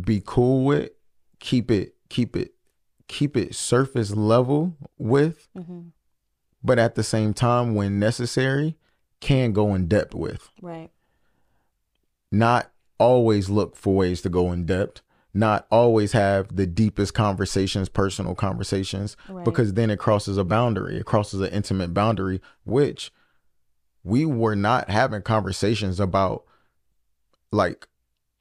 be cool with, keep it keep it keep it surface level with, Mm-hmm. but at the same time when necessary can go in depth with. Right. Not always look for ways to go in depth, not always have the deepest conversations, personal conversations, Right. because then it crosses a boundary. It crosses an intimate boundary, which we were not having conversations about like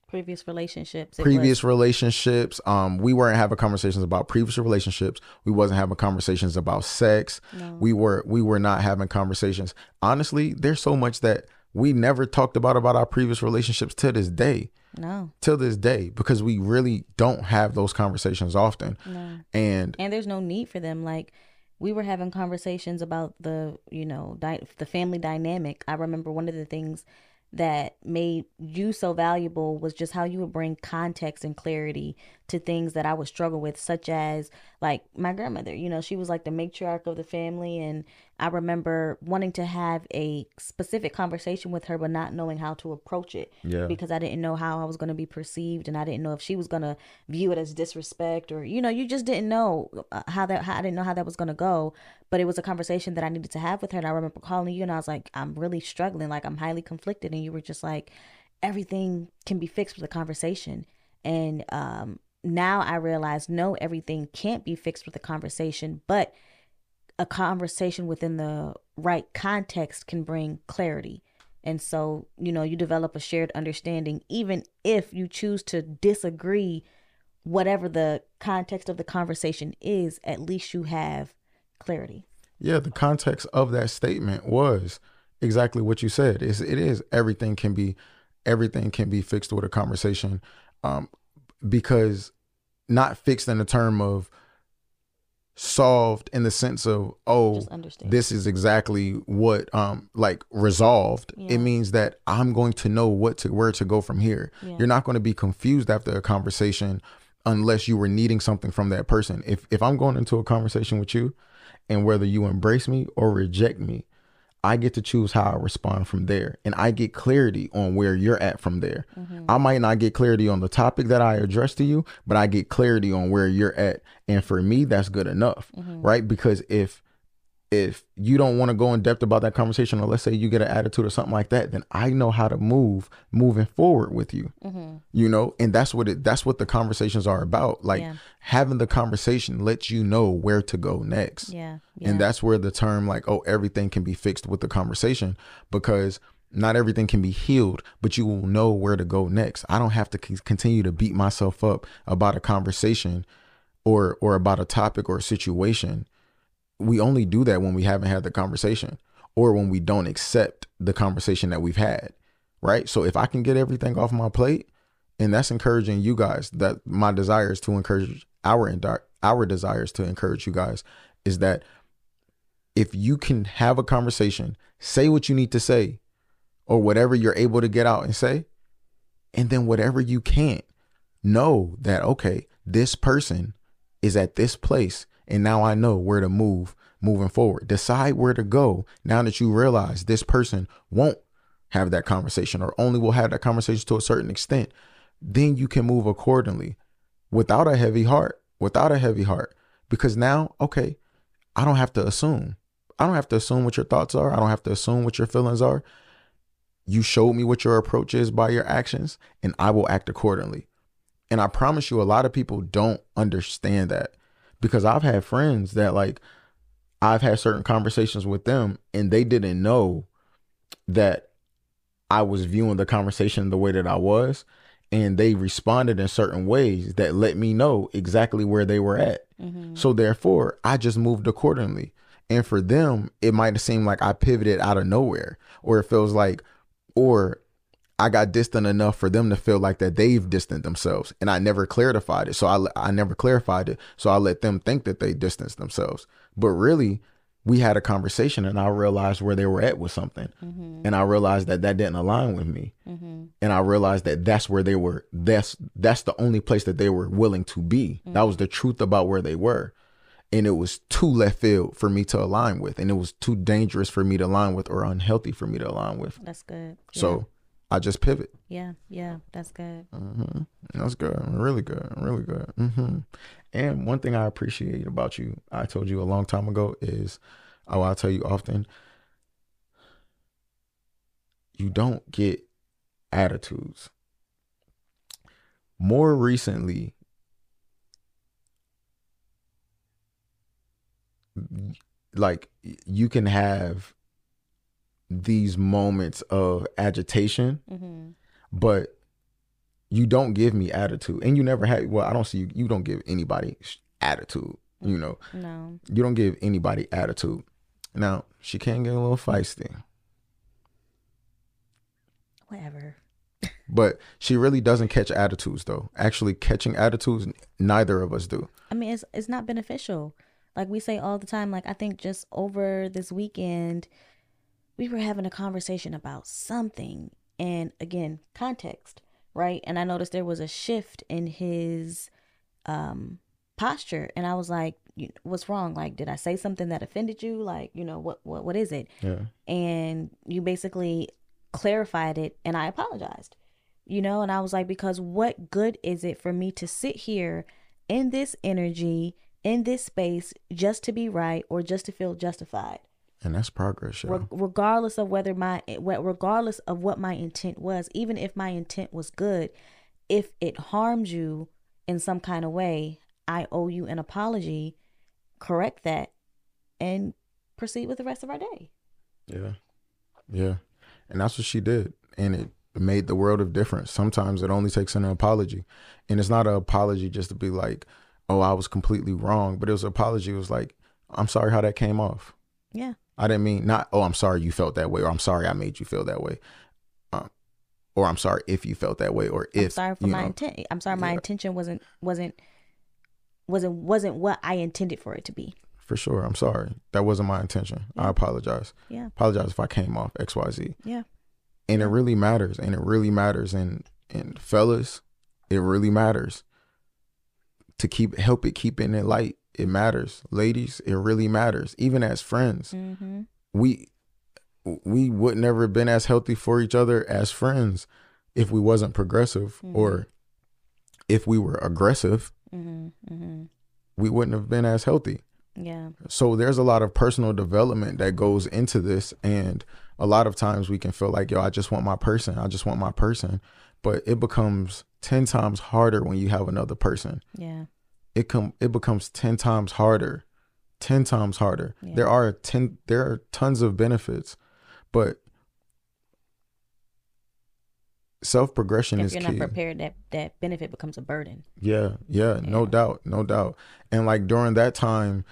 Previous relationships. previous was- relationships. Um, we weren't having conversations about previous relationships. We wasn't having conversations about sex. No. We were we were not having conversations. Honestly, there's so much that we never talked about about our previous relationships to this day No, till this day because we really don't have those conversations often no. and and there's no need for them like we were having conversations about the you know di- the family dynamic i remember one of the things that made you so valuable was just how you would bring context and clarity to things that i would struggle with such as like my grandmother you know she was like the matriarch of the family and i remember wanting to have a specific conversation with her but not knowing how to approach it Yeah. because i didn't know how i was going to be perceived and i didn't know if she was going to view it as disrespect or you know you just didn't know uh, how that how, i didn't know how that was going to go but it was a conversation that i needed to have with her and i remember calling you and i was like i'm really struggling like i'm highly conflicted and you were just like everything can be fixed with a conversation and um now i realize no everything can't be fixed with a conversation but a conversation within the right context can bring clarity. And so, you know, you develop a shared understanding, even if you choose to disagree, whatever the context of the conversation is, at least you have clarity. Yeah, the context of that statement was exactly what you said. It's, it is everything can be everything can be fixed with a conversation, um, because not fixed in the term of solved in the sense of oh this is exactly what um like resolved Yeah. it means that i'm going to know what to where to go from here Yeah. you're not going to be confused after a conversation unless you were needing something from that person if if i'm going into a conversation with you and whether you embrace me or reject me i get to choose how i respond from there and i get clarity on where you're at from there. Mm-hmm. I might not get clarity on the topic that i address to you but i get clarity on where you're at and for me that's good enough mm-hmm. right? Because if if you don't want to go in depth about that conversation or let's say you get an attitude or something like that then i know how to move moving forward with you mm-hmm. you know and that's what it that's what the conversations are about like Yeah. having the conversation lets you know where to go next yeah. Yeah. and that's where the term like oh everything can be fixed with the conversation because not everything can be healed but you will know where to go next i don't have to c- continue to beat myself up about a conversation or or about a topic or a situation we only do that when we haven't had the conversation or when we don't accept the conversation that we've had right? So if i can get everything off my plate and that's encouraging you guys that my desire is to encourage our our desires to encourage you guys is that if you can have a conversation say what you need to say or whatever you're able to get out and say and then whatever you can't know that okay this person is at this place and now I know where to move moving forward. Decide where to go now that you realize this person won't have that conversation or only will have that conversation to a certain extent. Then you can move accordingly without a heavy heart, without a heavy heart. Because now, okay, I don't have to assume. I don't have to assume what your thoughts are. I don't have to assume what your feelings are. You showed me what your approach is by your actions, and I will act accordingly. And I promise you, a lot of people don't understand that because I've had friends that, like, I've had certain conversations with them and they didn't know that I was viewing the conversation the way that I was. And they responded in certain ways that let me know exactly where they were at. Mm-hmm. So therefore, I just moved accordingly. And for them, it might have seemed like I pivoted out of nowhere, or it feels like, or I got distant enough for them to feel like that they've distanced themselves, and I never clarified it. So I I never clarified it. So I let them think that they distanced themselves, but really, we had a conversation, and I realized where they were at with something, mm-hmm. and I realized that that didn't align with me, mm-hmm. and I realized that that's where they were. That's that's the only place that they were willing to be. That was the mm-hmm. truth about where they were and it was too left field for me to align with and it was too dangerous for me to align with or unhealthy for me to align with That's good. so i just pivot. Yeah, yeah, that's good. hmm that's good. Really good. Really good. Hmm and one thing i appreciate about you i told you a long time ago is oh i tell you often you don't get attitudes. More recently like you can have these moments of agitation Mm-hmm. but you don't give me attitude and you never had well i don't see you you don't give anybody attitude you know No. you don't give anybody attitude now she can get a little feisty Whatever. But she really doesn't catch attitudes though. Actually catching attitudes neither of us do. I mean, it's it's not beneficial. Like we say all the time. Like I think just over this weekend, we were having a conversation about something, and again, context, right? And I noticed there was a shift in his um posture, and I was like, "What's wrong? Like, did I say something that offended you? Like, you know, what what what is it?" Yeah. And you basically clarified it, and I apologized. You know, and I was like, because what good is it for me to sit here in this energy, in this space, just to be right or just to feel justified? And that's progress. Re- regardless of whether my regardless of what my intent was, even if my intent was good, if it harmed you in some kind of way, I owe you an apology. Correct that, and proceed with the rest of our day. Yeah, yeah, and that's what she did, and it made the world of difference. Sometimes it only takes an apology, and it's not an apology just to be like, "Oh, I was completely wrong," but it was an apology. It was like, "I'm sorry how that came off." Yeah. I didn't mean not. Oh, I'm sorry you felt that way, or I'm sorry I made you feel that way, um, or I'm sorry if you felt that way, or if I'm sorry for my know, intent. I'm sorry my yeah. intention wasn't wasn't wasn't wasn't what I intended for it to be. For sure, I'm sorry. That wasn't my intention. Yeah. I apologize. Yeah. Apologize if I came off X Y Z. Yeah and it really matters and it really matters and and fellas it really matters to keep help it keep it light it matters ladies it really matters even as friends mm-hmm. we we would never have been as healthy for each other as friends if we wasn't progressive mm-hmm. or if we were aggressive mm-hmm. mm-hmm. we wouldn't have been as healthy yeah so there's a lot of personal development that goes into this and a lot of times we can feel like, yo, I just want my person. I just want my person. But it becomes 10 times harder when you have another person. Yeah. It come it becomes 10 times harder. 10 times harder. Yeah. There are 10 there are tons of benefits, but self progression is you're key. not prepared, that that benefit becomes a burden. Yeah, yeah, yeah, no doubt, no doubt. And like during that time,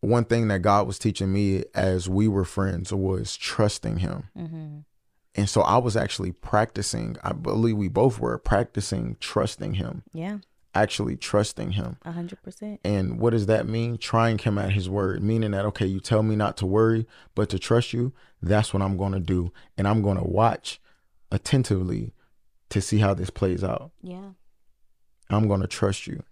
one thing that God was teaching me as we were friends was trusting Him. Mm-hmm. And so I was actually practicing, I believe we both were practicing trusting Him. Yeah. Actually trusting Him. A hundred percent. And what does that mean? Trying Him at His word, meaning that, okay, you tell me not to worry, but to trust you, that's what I'm going to do. And I'm going to watch attentively to see how this plays out. Yeah. I'm going to trust you.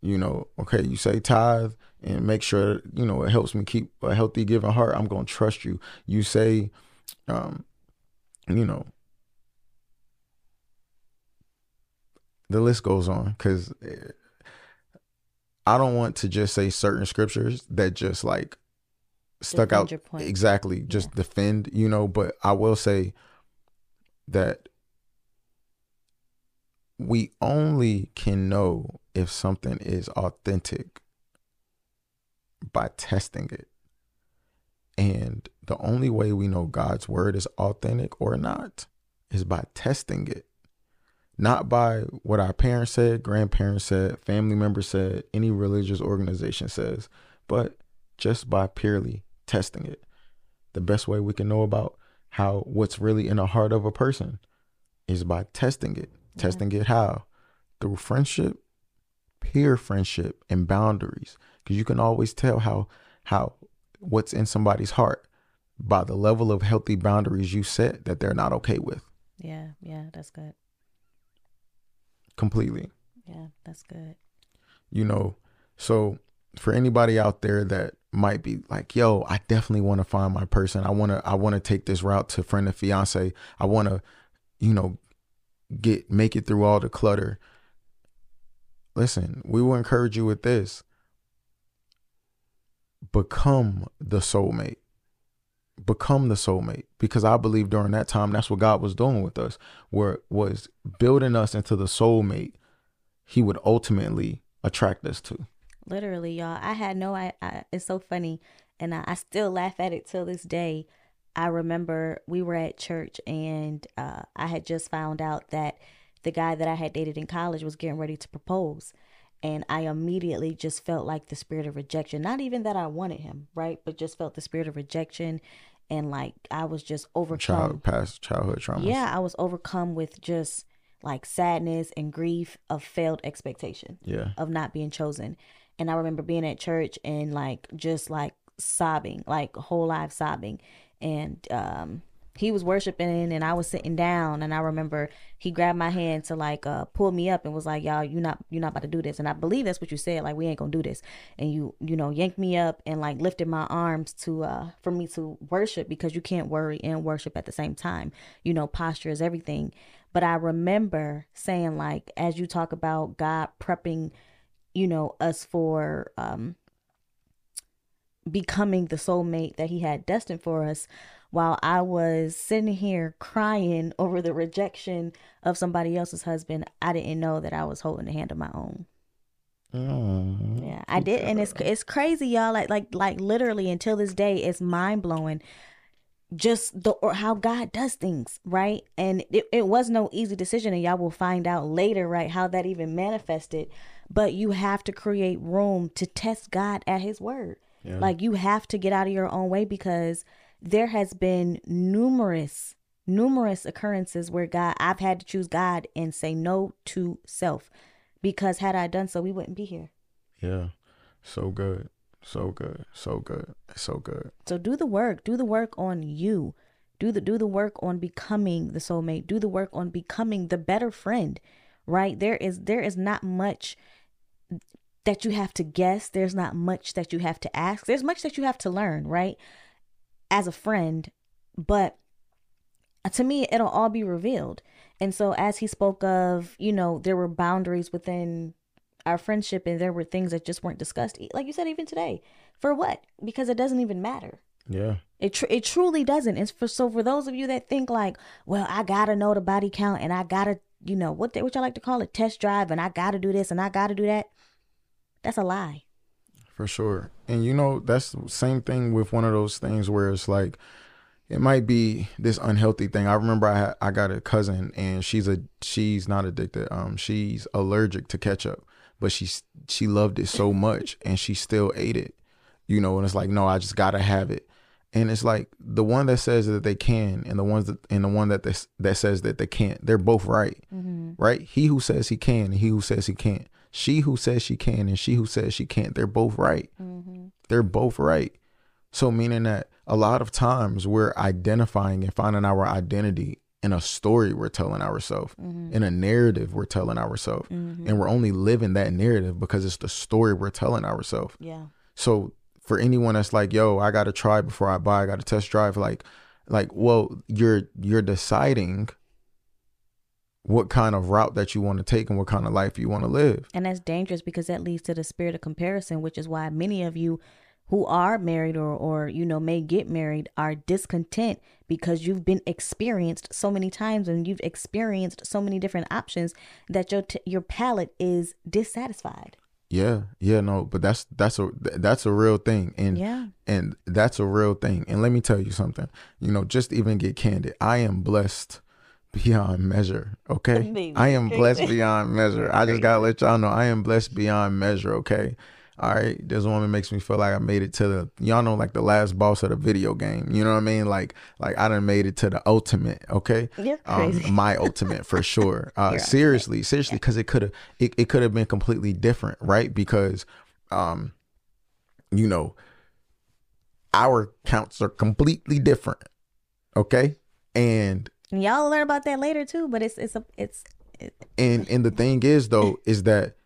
You know, okay, you say tithe and make sure you know it helps me keep a healthy giving heart i'm going to trust you you say um you know the list goes on cuz eh, i don't want to just say certain scriptures that just like stuck defend out exactly just yeah. defend you know but i will say that we only can know if something is authentic by testing it. And the only way we know God's word is authentic or not is by testing it. Not by what our parents said, grandparents said, family members said, any religious organization says, but just by purely testing it. The best way we can know about how what's really in the heart of a person is by testing it. Yeah. Testing it how? Through friendship, peer friendship, and boundaries because you can always tell how how what's in somebody's heart by the level of healthy boundaries you set that they're not okay with. Yeah, yeah, that's good. Completely. Yeah, that's good. You know, so for anybody out there that might be like, "Yo, I definitely want to find my person. I want to I want to take this route to friend and fiance. I want to, you know, get make it through all the clutter." Listen, we will encourage you with this become the soulmate. Become the soulmate. Because I believe during that time that's what God was doing with us, where was building us into the soulmate he would ultimately attract us to. Literally, y'all. I had no I, I it's so funny and I, I, still laugh at it till this day. I remember we were at church and uh, I had just found out that the guy that I had dated in college was getting ready to propose and I immediately just felt like the spirit of rejection. Not even that I wanted him, right? But just felt the spirit of rejection. And like I was just overcome. Child past childhood trauma. Yeah, I was overcome with just like sadness and grief of failed expectation Yeah. of not being chosen. And I remember being at church and like just like sobbing, like whole life sobbing. And um he was worshiping and I was sitting down and I remember he grabbed my hand to like uh pull me up and was like, Y'all, you not you're not about to do this. And I believe that's what you said, like we ain't gonna do this. And you, you know, yanked me up and like lifted my arms to uh for me to worship because you can't worry and worship at the same time. You know, posture is everything. But I remember saying like as you talk about God prepping you know us for um becoming the soulmate that he had destined for us while i was sitting here crying over the rejection of somebody else's husband i didn't know that i was holding the hand of my own Mm. yeah i did and it's it's crazy y'all like like like literally until this day it's mind-blowing just the or how God does things, right? And it, it was no easy decision, and y'all will find out later, right, how that even manifested. But you have to create room to test God at His word. Yeah. Like you have to get out of your own way because there has been numerous, numerous occurrences where God I've had to choose God and say no to self. Because had I done so, we wouldn't be here. Yeah. So good. So good. So good. So good. So do the work. Do the work on you. Do the do the work on becoming the soulmate. Do the work on becoming the better friend. Right? There is there is not much that you have to guess. There's not much that you have to ask. There's much that you have to learn, right? As a friend, but to me it'll all be revealed. And so as he spoke of, you know, there were boundaries within our friendship and there were things that just weren't discussed. Like you said even today. For what? Because it doesn't even matter. Yeah. It tr- it truly doesn't. It's for so for those of you that think like, well, I gotta know the body count and I gotta, you know, what they, what y'all like to call it, test drive, and I gotta do this and I gotta do that. That's a lie. For sure. And you know, that's the same thing with one of those things where it's like it might be this unhealthy thing. I remember I had, I got a cousin and she's a she's not addicted. Um she's allergic to ketchup, but she's she loved it so much and she still ate it. You know, and it's like, no, I just got to have it. And it's like the one that says that they can and the ones that and the one that this, that says that they can't. They're both right. Right? He who says he can and he who says he can't. She who says she can and she who says she can't. They're both right mm-hmm. they're both right. So meaning that a lot of times we're identifying and finding our identity in a story we're telling ourselves, mm-hmm. in a narrative we're telling ourselves, mm-hmm. and we're only living that narrative because it's the story we're telling ourselves. Yeah. So for anyone that's like, "Yo, I got to try before I buy. I got to test drive." Like, like, well, you're you're deciding what kind of route that you want to take and what kind of life you want to live. And that's dangerous because that leads to the spirit of comparison, which is why many of you who are married or or you know may get married are discontent because you've been experienced so many times and you've experienced so many different options that your t- your palate is dissatisfied. Yeah, yeah, no, but that's that's a that's a real thing, and Yeah. and that's a real thing. And let me tell you something. You know, just even get candid. I am blessed beyond measure. Okay, Baby, I am blessed beyond measure. I just gotta let y'all know I am blessed beyond measure. Okay. All right, this woman makes me feel like I made it to the y'all know like the last boss of the video game. You know what I mean? Like like I done made it to the ultimate. Okay, crazy. um, my ultimate for sure. Uh, seriously, seriously, because it could have it, it could have been completely different, right? Because, um, you know, our counts are completely different. Okay, and And y'all learn about that later too, but it's it's a it's it, and and the thing is though is that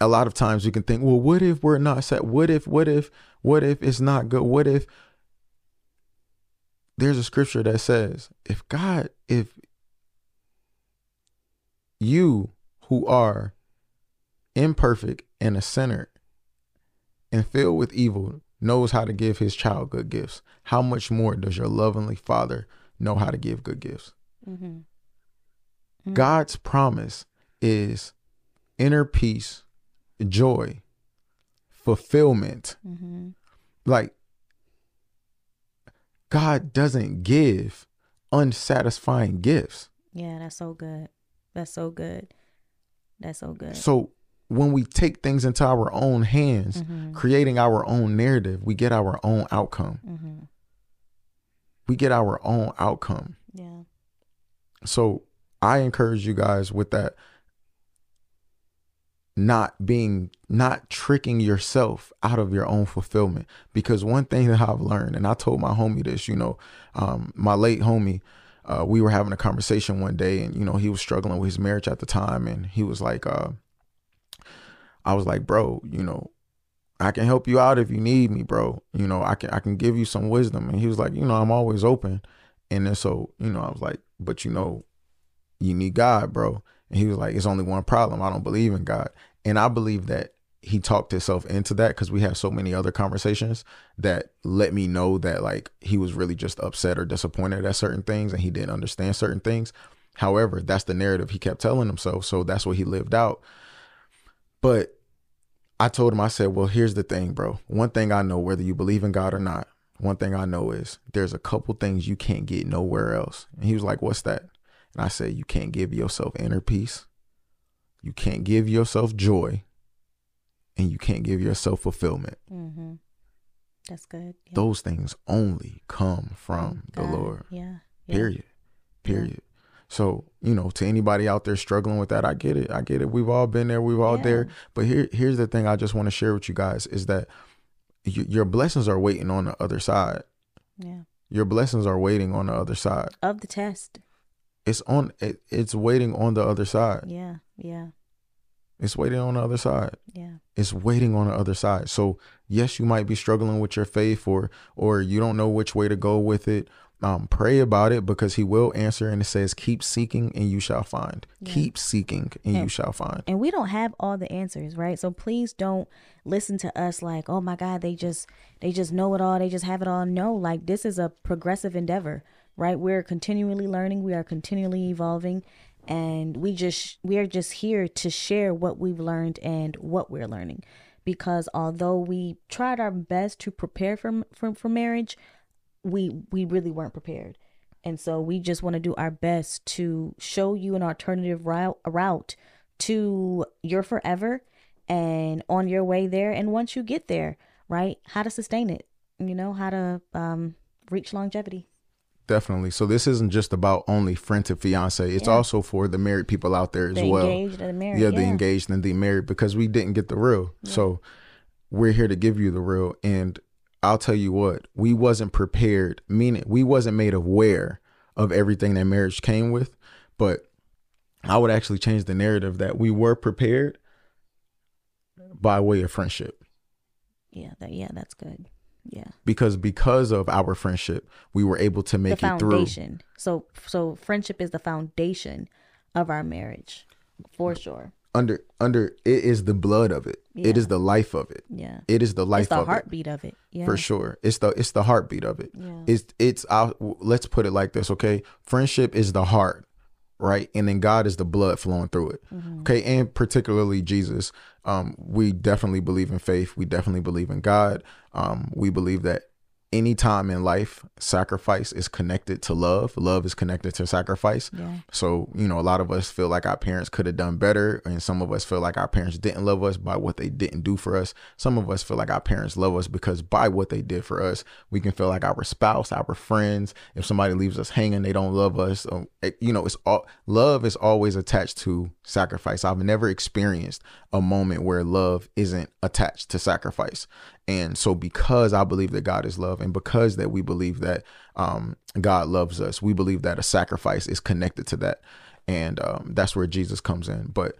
a lot of times you can think, well, what if we're not set? What if? What if? What if it's not good? What if? There's a scripture that says, if God, if you who are imperfect and a sinner and filled with evil knows how to give his child good gifts, how much more does your lovingly Father know how to give good gifts? Mhm. God's promise is inner peace, joy, fulfillment. Mhm. Like, God doesn't give unsatisfying gifts. yeah, that's so good. That's so good. That's so good. So, when we take things into our own hands, Mhm. creating our own narrative, we get our own outcome. Mhm. we get our own outcome. So I encourage you guys with that not being not tricking yourself out of your own fulfillment. Because one thing that i've learned and i told my homie this you know um, my late homie uh, we were having a conversation one day and you know he was struggling with his marriage at the time. And he was like uh, i was like bro you know i can help you out if you need me bro. You know i can i can give you some wisdom. And he was like you know i'm always open. And then so you know i was like but you know you need god bro and he was like, it's only one problem. I don't believe in God. And I believe that he talked himself into that because we have so many other conversations that let me know that like he was really just upset or disappointed at certain things and he didn't understand certain things. However, that's the narrative he kept telling himself. So that's what he lived out. But I told him, I said, well, here's the thing, bro. One thing I know, whether you believe in God or not, one thing I know is there's a couple things you can't get nowhere else. And he was like, what's that? And I said, you can't give yourself inner peace. You can't give yourself joy. And you can't give yourself fulfillment. Mm-hmm. That's good. Yeah. Those things only come from the Lord. Yeah. yeah. Period. Period. So, you know, to anybody out there struggling with that, I get it. I get it. We've all been there. We've all Yeah. there. But here, here's the thing I just want to share with you guys is that your blessings are waiting on the other side. Yeah. Your blessings are waiting on the other side. Of the test. It's on. It, it's waiting on the other side. Yeah. Yeah. It's waiting on the other side. Yeah. It's waiting on the other side. So yes, you might be struggling with your faith, or or you don't know which way to go with it. Um, pray about it because He will answer, and it says, "Keep seeking, and you shall find. Yeah. Keep seeking, and Yeah. you shall find." and we don't have all the answers right so please don't listen to us like oh my god they just they just know it all they just have it all no like this is a progressive endeavor right we're continually learning we are continually evolving and we just we are just here to share what we've learned and what we're learning because although we tried our best to prepare for for, for marriage we we really weren't prepared and so we just want to do our best to show you an alternative route route to your forever and on your way there and once you get there right how to sustain it you know how to um reach longevity Definitely. So this isn't just about only friend to fiance. It's Yeah. also for the married people out there as the well. engaged and the married yeah, the engaged and the married because we didn't get the real. So we're here to give you the real. And I'll tell you what, we wasn't prepared, meaning we wasn't made aware of everything that marriage came with. But I would actually change the narrative that we were prepared by way of friendship. yeah that yeah that's good yeah Because because of our friendship, we were able to the make it through. so so friendship is the foundation of our marriage for sure Under under it is the blood of it. It is the life of it. yeah It is the life of it. it's the of it. heartbeat of it yeah for sure. It's the it's the heartbeat of it. Yeah. It's it's i let's put it like this, okay? Friendship is the heart, right? And then God is the blood flowing through it. Mm-hmm. Okay, and particularly Jesus. Um, we definitely believe in faith. We definitely believe in God. Um, we believe that any time in life, sacrifice is connected to love. Love is connected to sacrifice. yeah So, you know, a lot of us feel like our parents could have done better, and some of us feel like our parents didn't love us by what they didn't do for us. Some of us feel like our parents love us because by what they did for us, we can feel like our spouse, our friends, if somebody leaves us hanging, they don't love us. Um, it- you know, it's all love is always attached to sacrifice. I've never experienced a moment where love isn't attached to sacrifice. And so, because I believe that God is love, and because that we believe that um, God loves us, we believe that a sacrifice is connected to that, and um, that's where Jesus comes in. But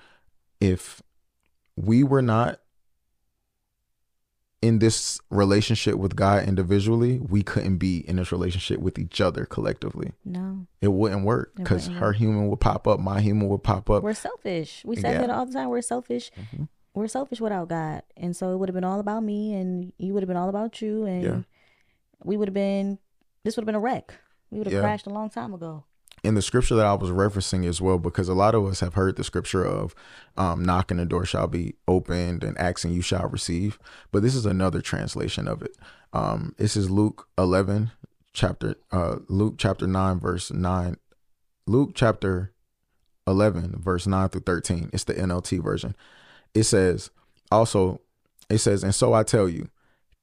if we were not in this relationship with God individually, we couldn't be in this relationship with each other collectively. no It wouldn't work because her human would pop up, my human would pop up. we're selfish. We say Yeah. that all the time. We're selfish. Mm-hmm. We're selfish without God, and so it would have been all about me, and you would have been all about you, and Yeah. we would have been. This would have been a wreck. We would have Yeah. crashed a long time ago. in the scripture that I was referencing as well, because a lot of us have heard the scripture of um, knocking the door shall be opened and asking you shall receive. But this is another translation of it. Um, this is Luke 11, chapter, uh, Luke chapter 9, verse 9. Luke chapter 11, verse 9 through 13. It's the NLT version. It says, also, it says, and so I tell you,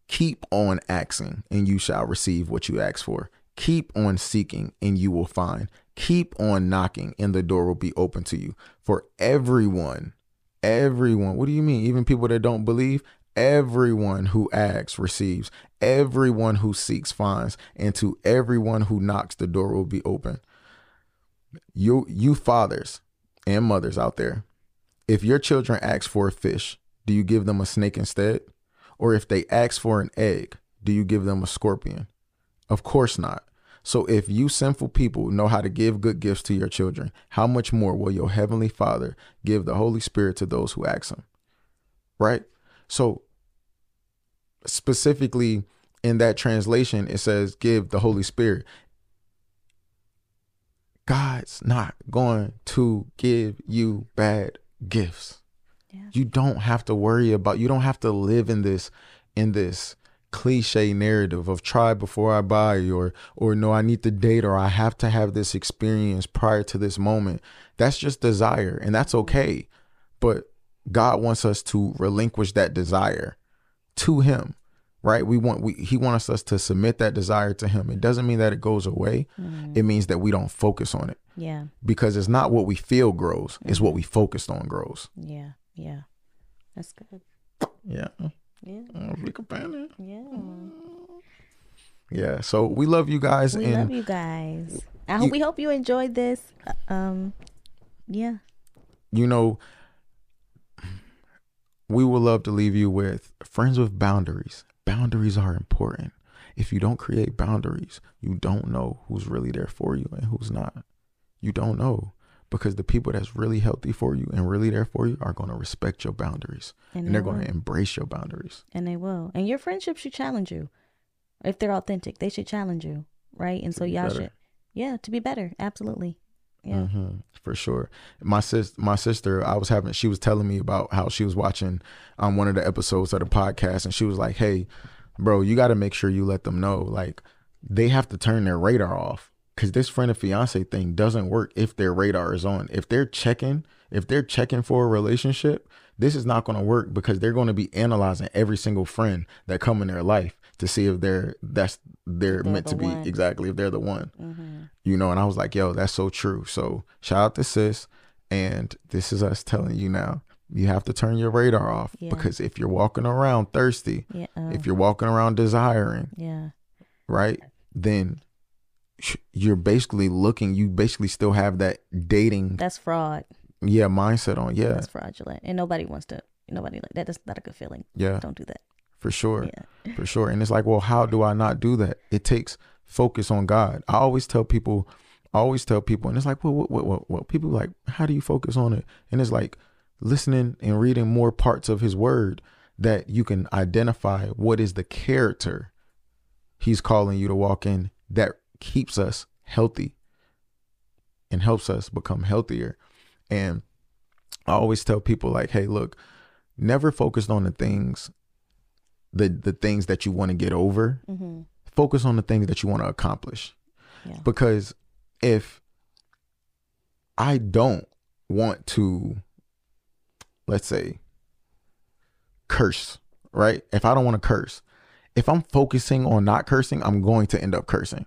keep on asking and you shall receive what you ask for Keep on seeking and you will find. Keep on knocking and the door will be open to you. For everyone, everyone, what do you mean? Even people that don't believe, everyone who asks receives. Everyone who seeks finds. And to everyone who knocks, the door will be open. You, you fathers and mothers out there, if your children ask for a fish, do you give them a snake instead? Or if they ask for an egg, do you give them a scorpion? Of course not. So if you sinful people know how to give good gifts to your children, how much more will your heavenly Father give the Holy Spirit to those who ask him? Right? So specifically in that translation it says give the Holy Spirit. God's not going to give you bad gifts. Yeah. You don't have to worry about you don't have to live in this in this cliche narrative of try before I buy or or no I need to date or I have to have this experience prior to this moment. That's just desire and that's okay. But God wants us to relinquish that desire to him. Right? We want we he wants us to submit that desire to him. It doesn't mean that it goes away. It means that we don't focus on it Yeah. because it's not what we feel grows, it's what we focused on grows. Yeah. Yeah. That's good. Yeah. Yeah. Fan. Yeah. Yeah. So we love you guys We love you guys. I hope You- we hope you enjoyed this. Uh, Um yeah. you know we would love to leave you with friends with boundaries. Boundaries are important. If you don't create boundaries, you don't know who's really there for you and who's not. You don't know because the people that's really healthy for you and really there for you are going to respect your boundaries And, and they're going to embrace your boundaries. and they will. And your friendship should challenge you. If they're authentic, they should challenge you, right? And so be y'all better. should Yeah, to be better. Absolutely. Yeah. hmm for sure. My sis, my sister, I was having, she was telling me about how she was watching um one of the episodes of the podcast, and she was like, "Hey, bro, you got to make sure you let them know, like, they have to turn their radar off, because this friend and fiance thing doesn't work if their radar is on. If they're checking, if they're checking for a relationship, this is not going to work because they're going to be analyzing every single friend that come in their life to see if they're that's they're, They're meant the to be one. exactly if they're the one." Mm-hmm. you know and i was like yo that's so true so shout out to sis and this is us telling you now you have to turn your radar off Yeah. because if you're walking around thirsty Yeah. If you're walking around desiring yeah. right then you're basically looking you basically still have that dating That's fraud. yeah mindset on yeah That's fraudulent. And nobody wants to nobody like that. That's not a good feeling. yeah Don't do that. For sure Yeah. for sure. And it's like, well, how do I not do that? It takes focus on God. I always tell people, I always tell people, and it's like, well, what, what, what, what? People like, how do you focus on it? And it's like listening and reading more parts of His Word that you can identify what is the character He's calling you to walk in that keeps us healthy and helps us become healthier. And I always tell people like, hey, look, never focus on the things the the things that you want to get over Mm-hmm. focus on the things that you want to accomplish Yeah. because if i don't want to let's say curse right if i don't want to curse if i'm focusing on not cursing i'm going to end up cursing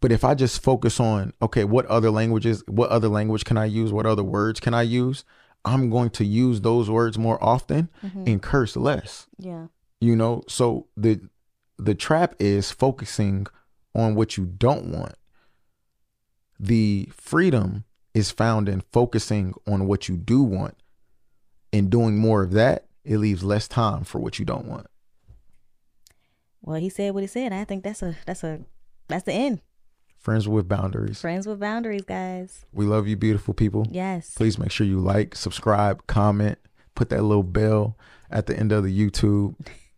but if i just focus on okay what other languages what other language can i use what other words can i use i'm going to use those words more often Mm-hmm. and curse less Yeah. You know so the the trap is focusing on what you don't want the freedom is found in focusing on what you do want and doing more of that it leaves less time for what you don't want Well, he said what he said. I think that's a that's a that's the end. friends with boundaries Friends with boundaries, guys. we love you beautiful people Yes. please make sure you like subscribe comment put that little bell at the end of the youtube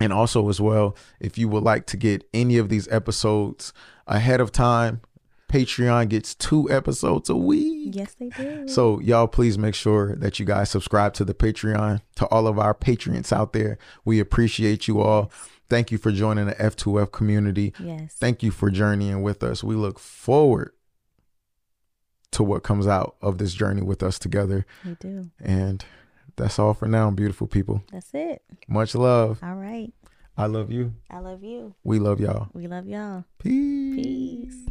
and also as well if you would like to get any of these episodes ahead of time patreon gets two episodes a week Yes, they do. so y'all please make sure that you guys subscribe to the patreon to all of our patrons out there we appreciate you all thank you for joining the f2f community yes. Thank you for journeying with us. We look forward to what comes out of this journey with us together. we do. And that's all for now, beautiful people. That's it. Much love. All right. I love you. I love you. We love y'all. We love y'all. Peace. Peace.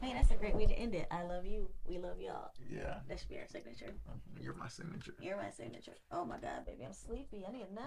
Hey, that's a great way to end it. I love you. We love y'all. Yeah. That should be our signature. You're my signature. You're my signature. Oh my God, baby, I'm sleepy. I need a nap.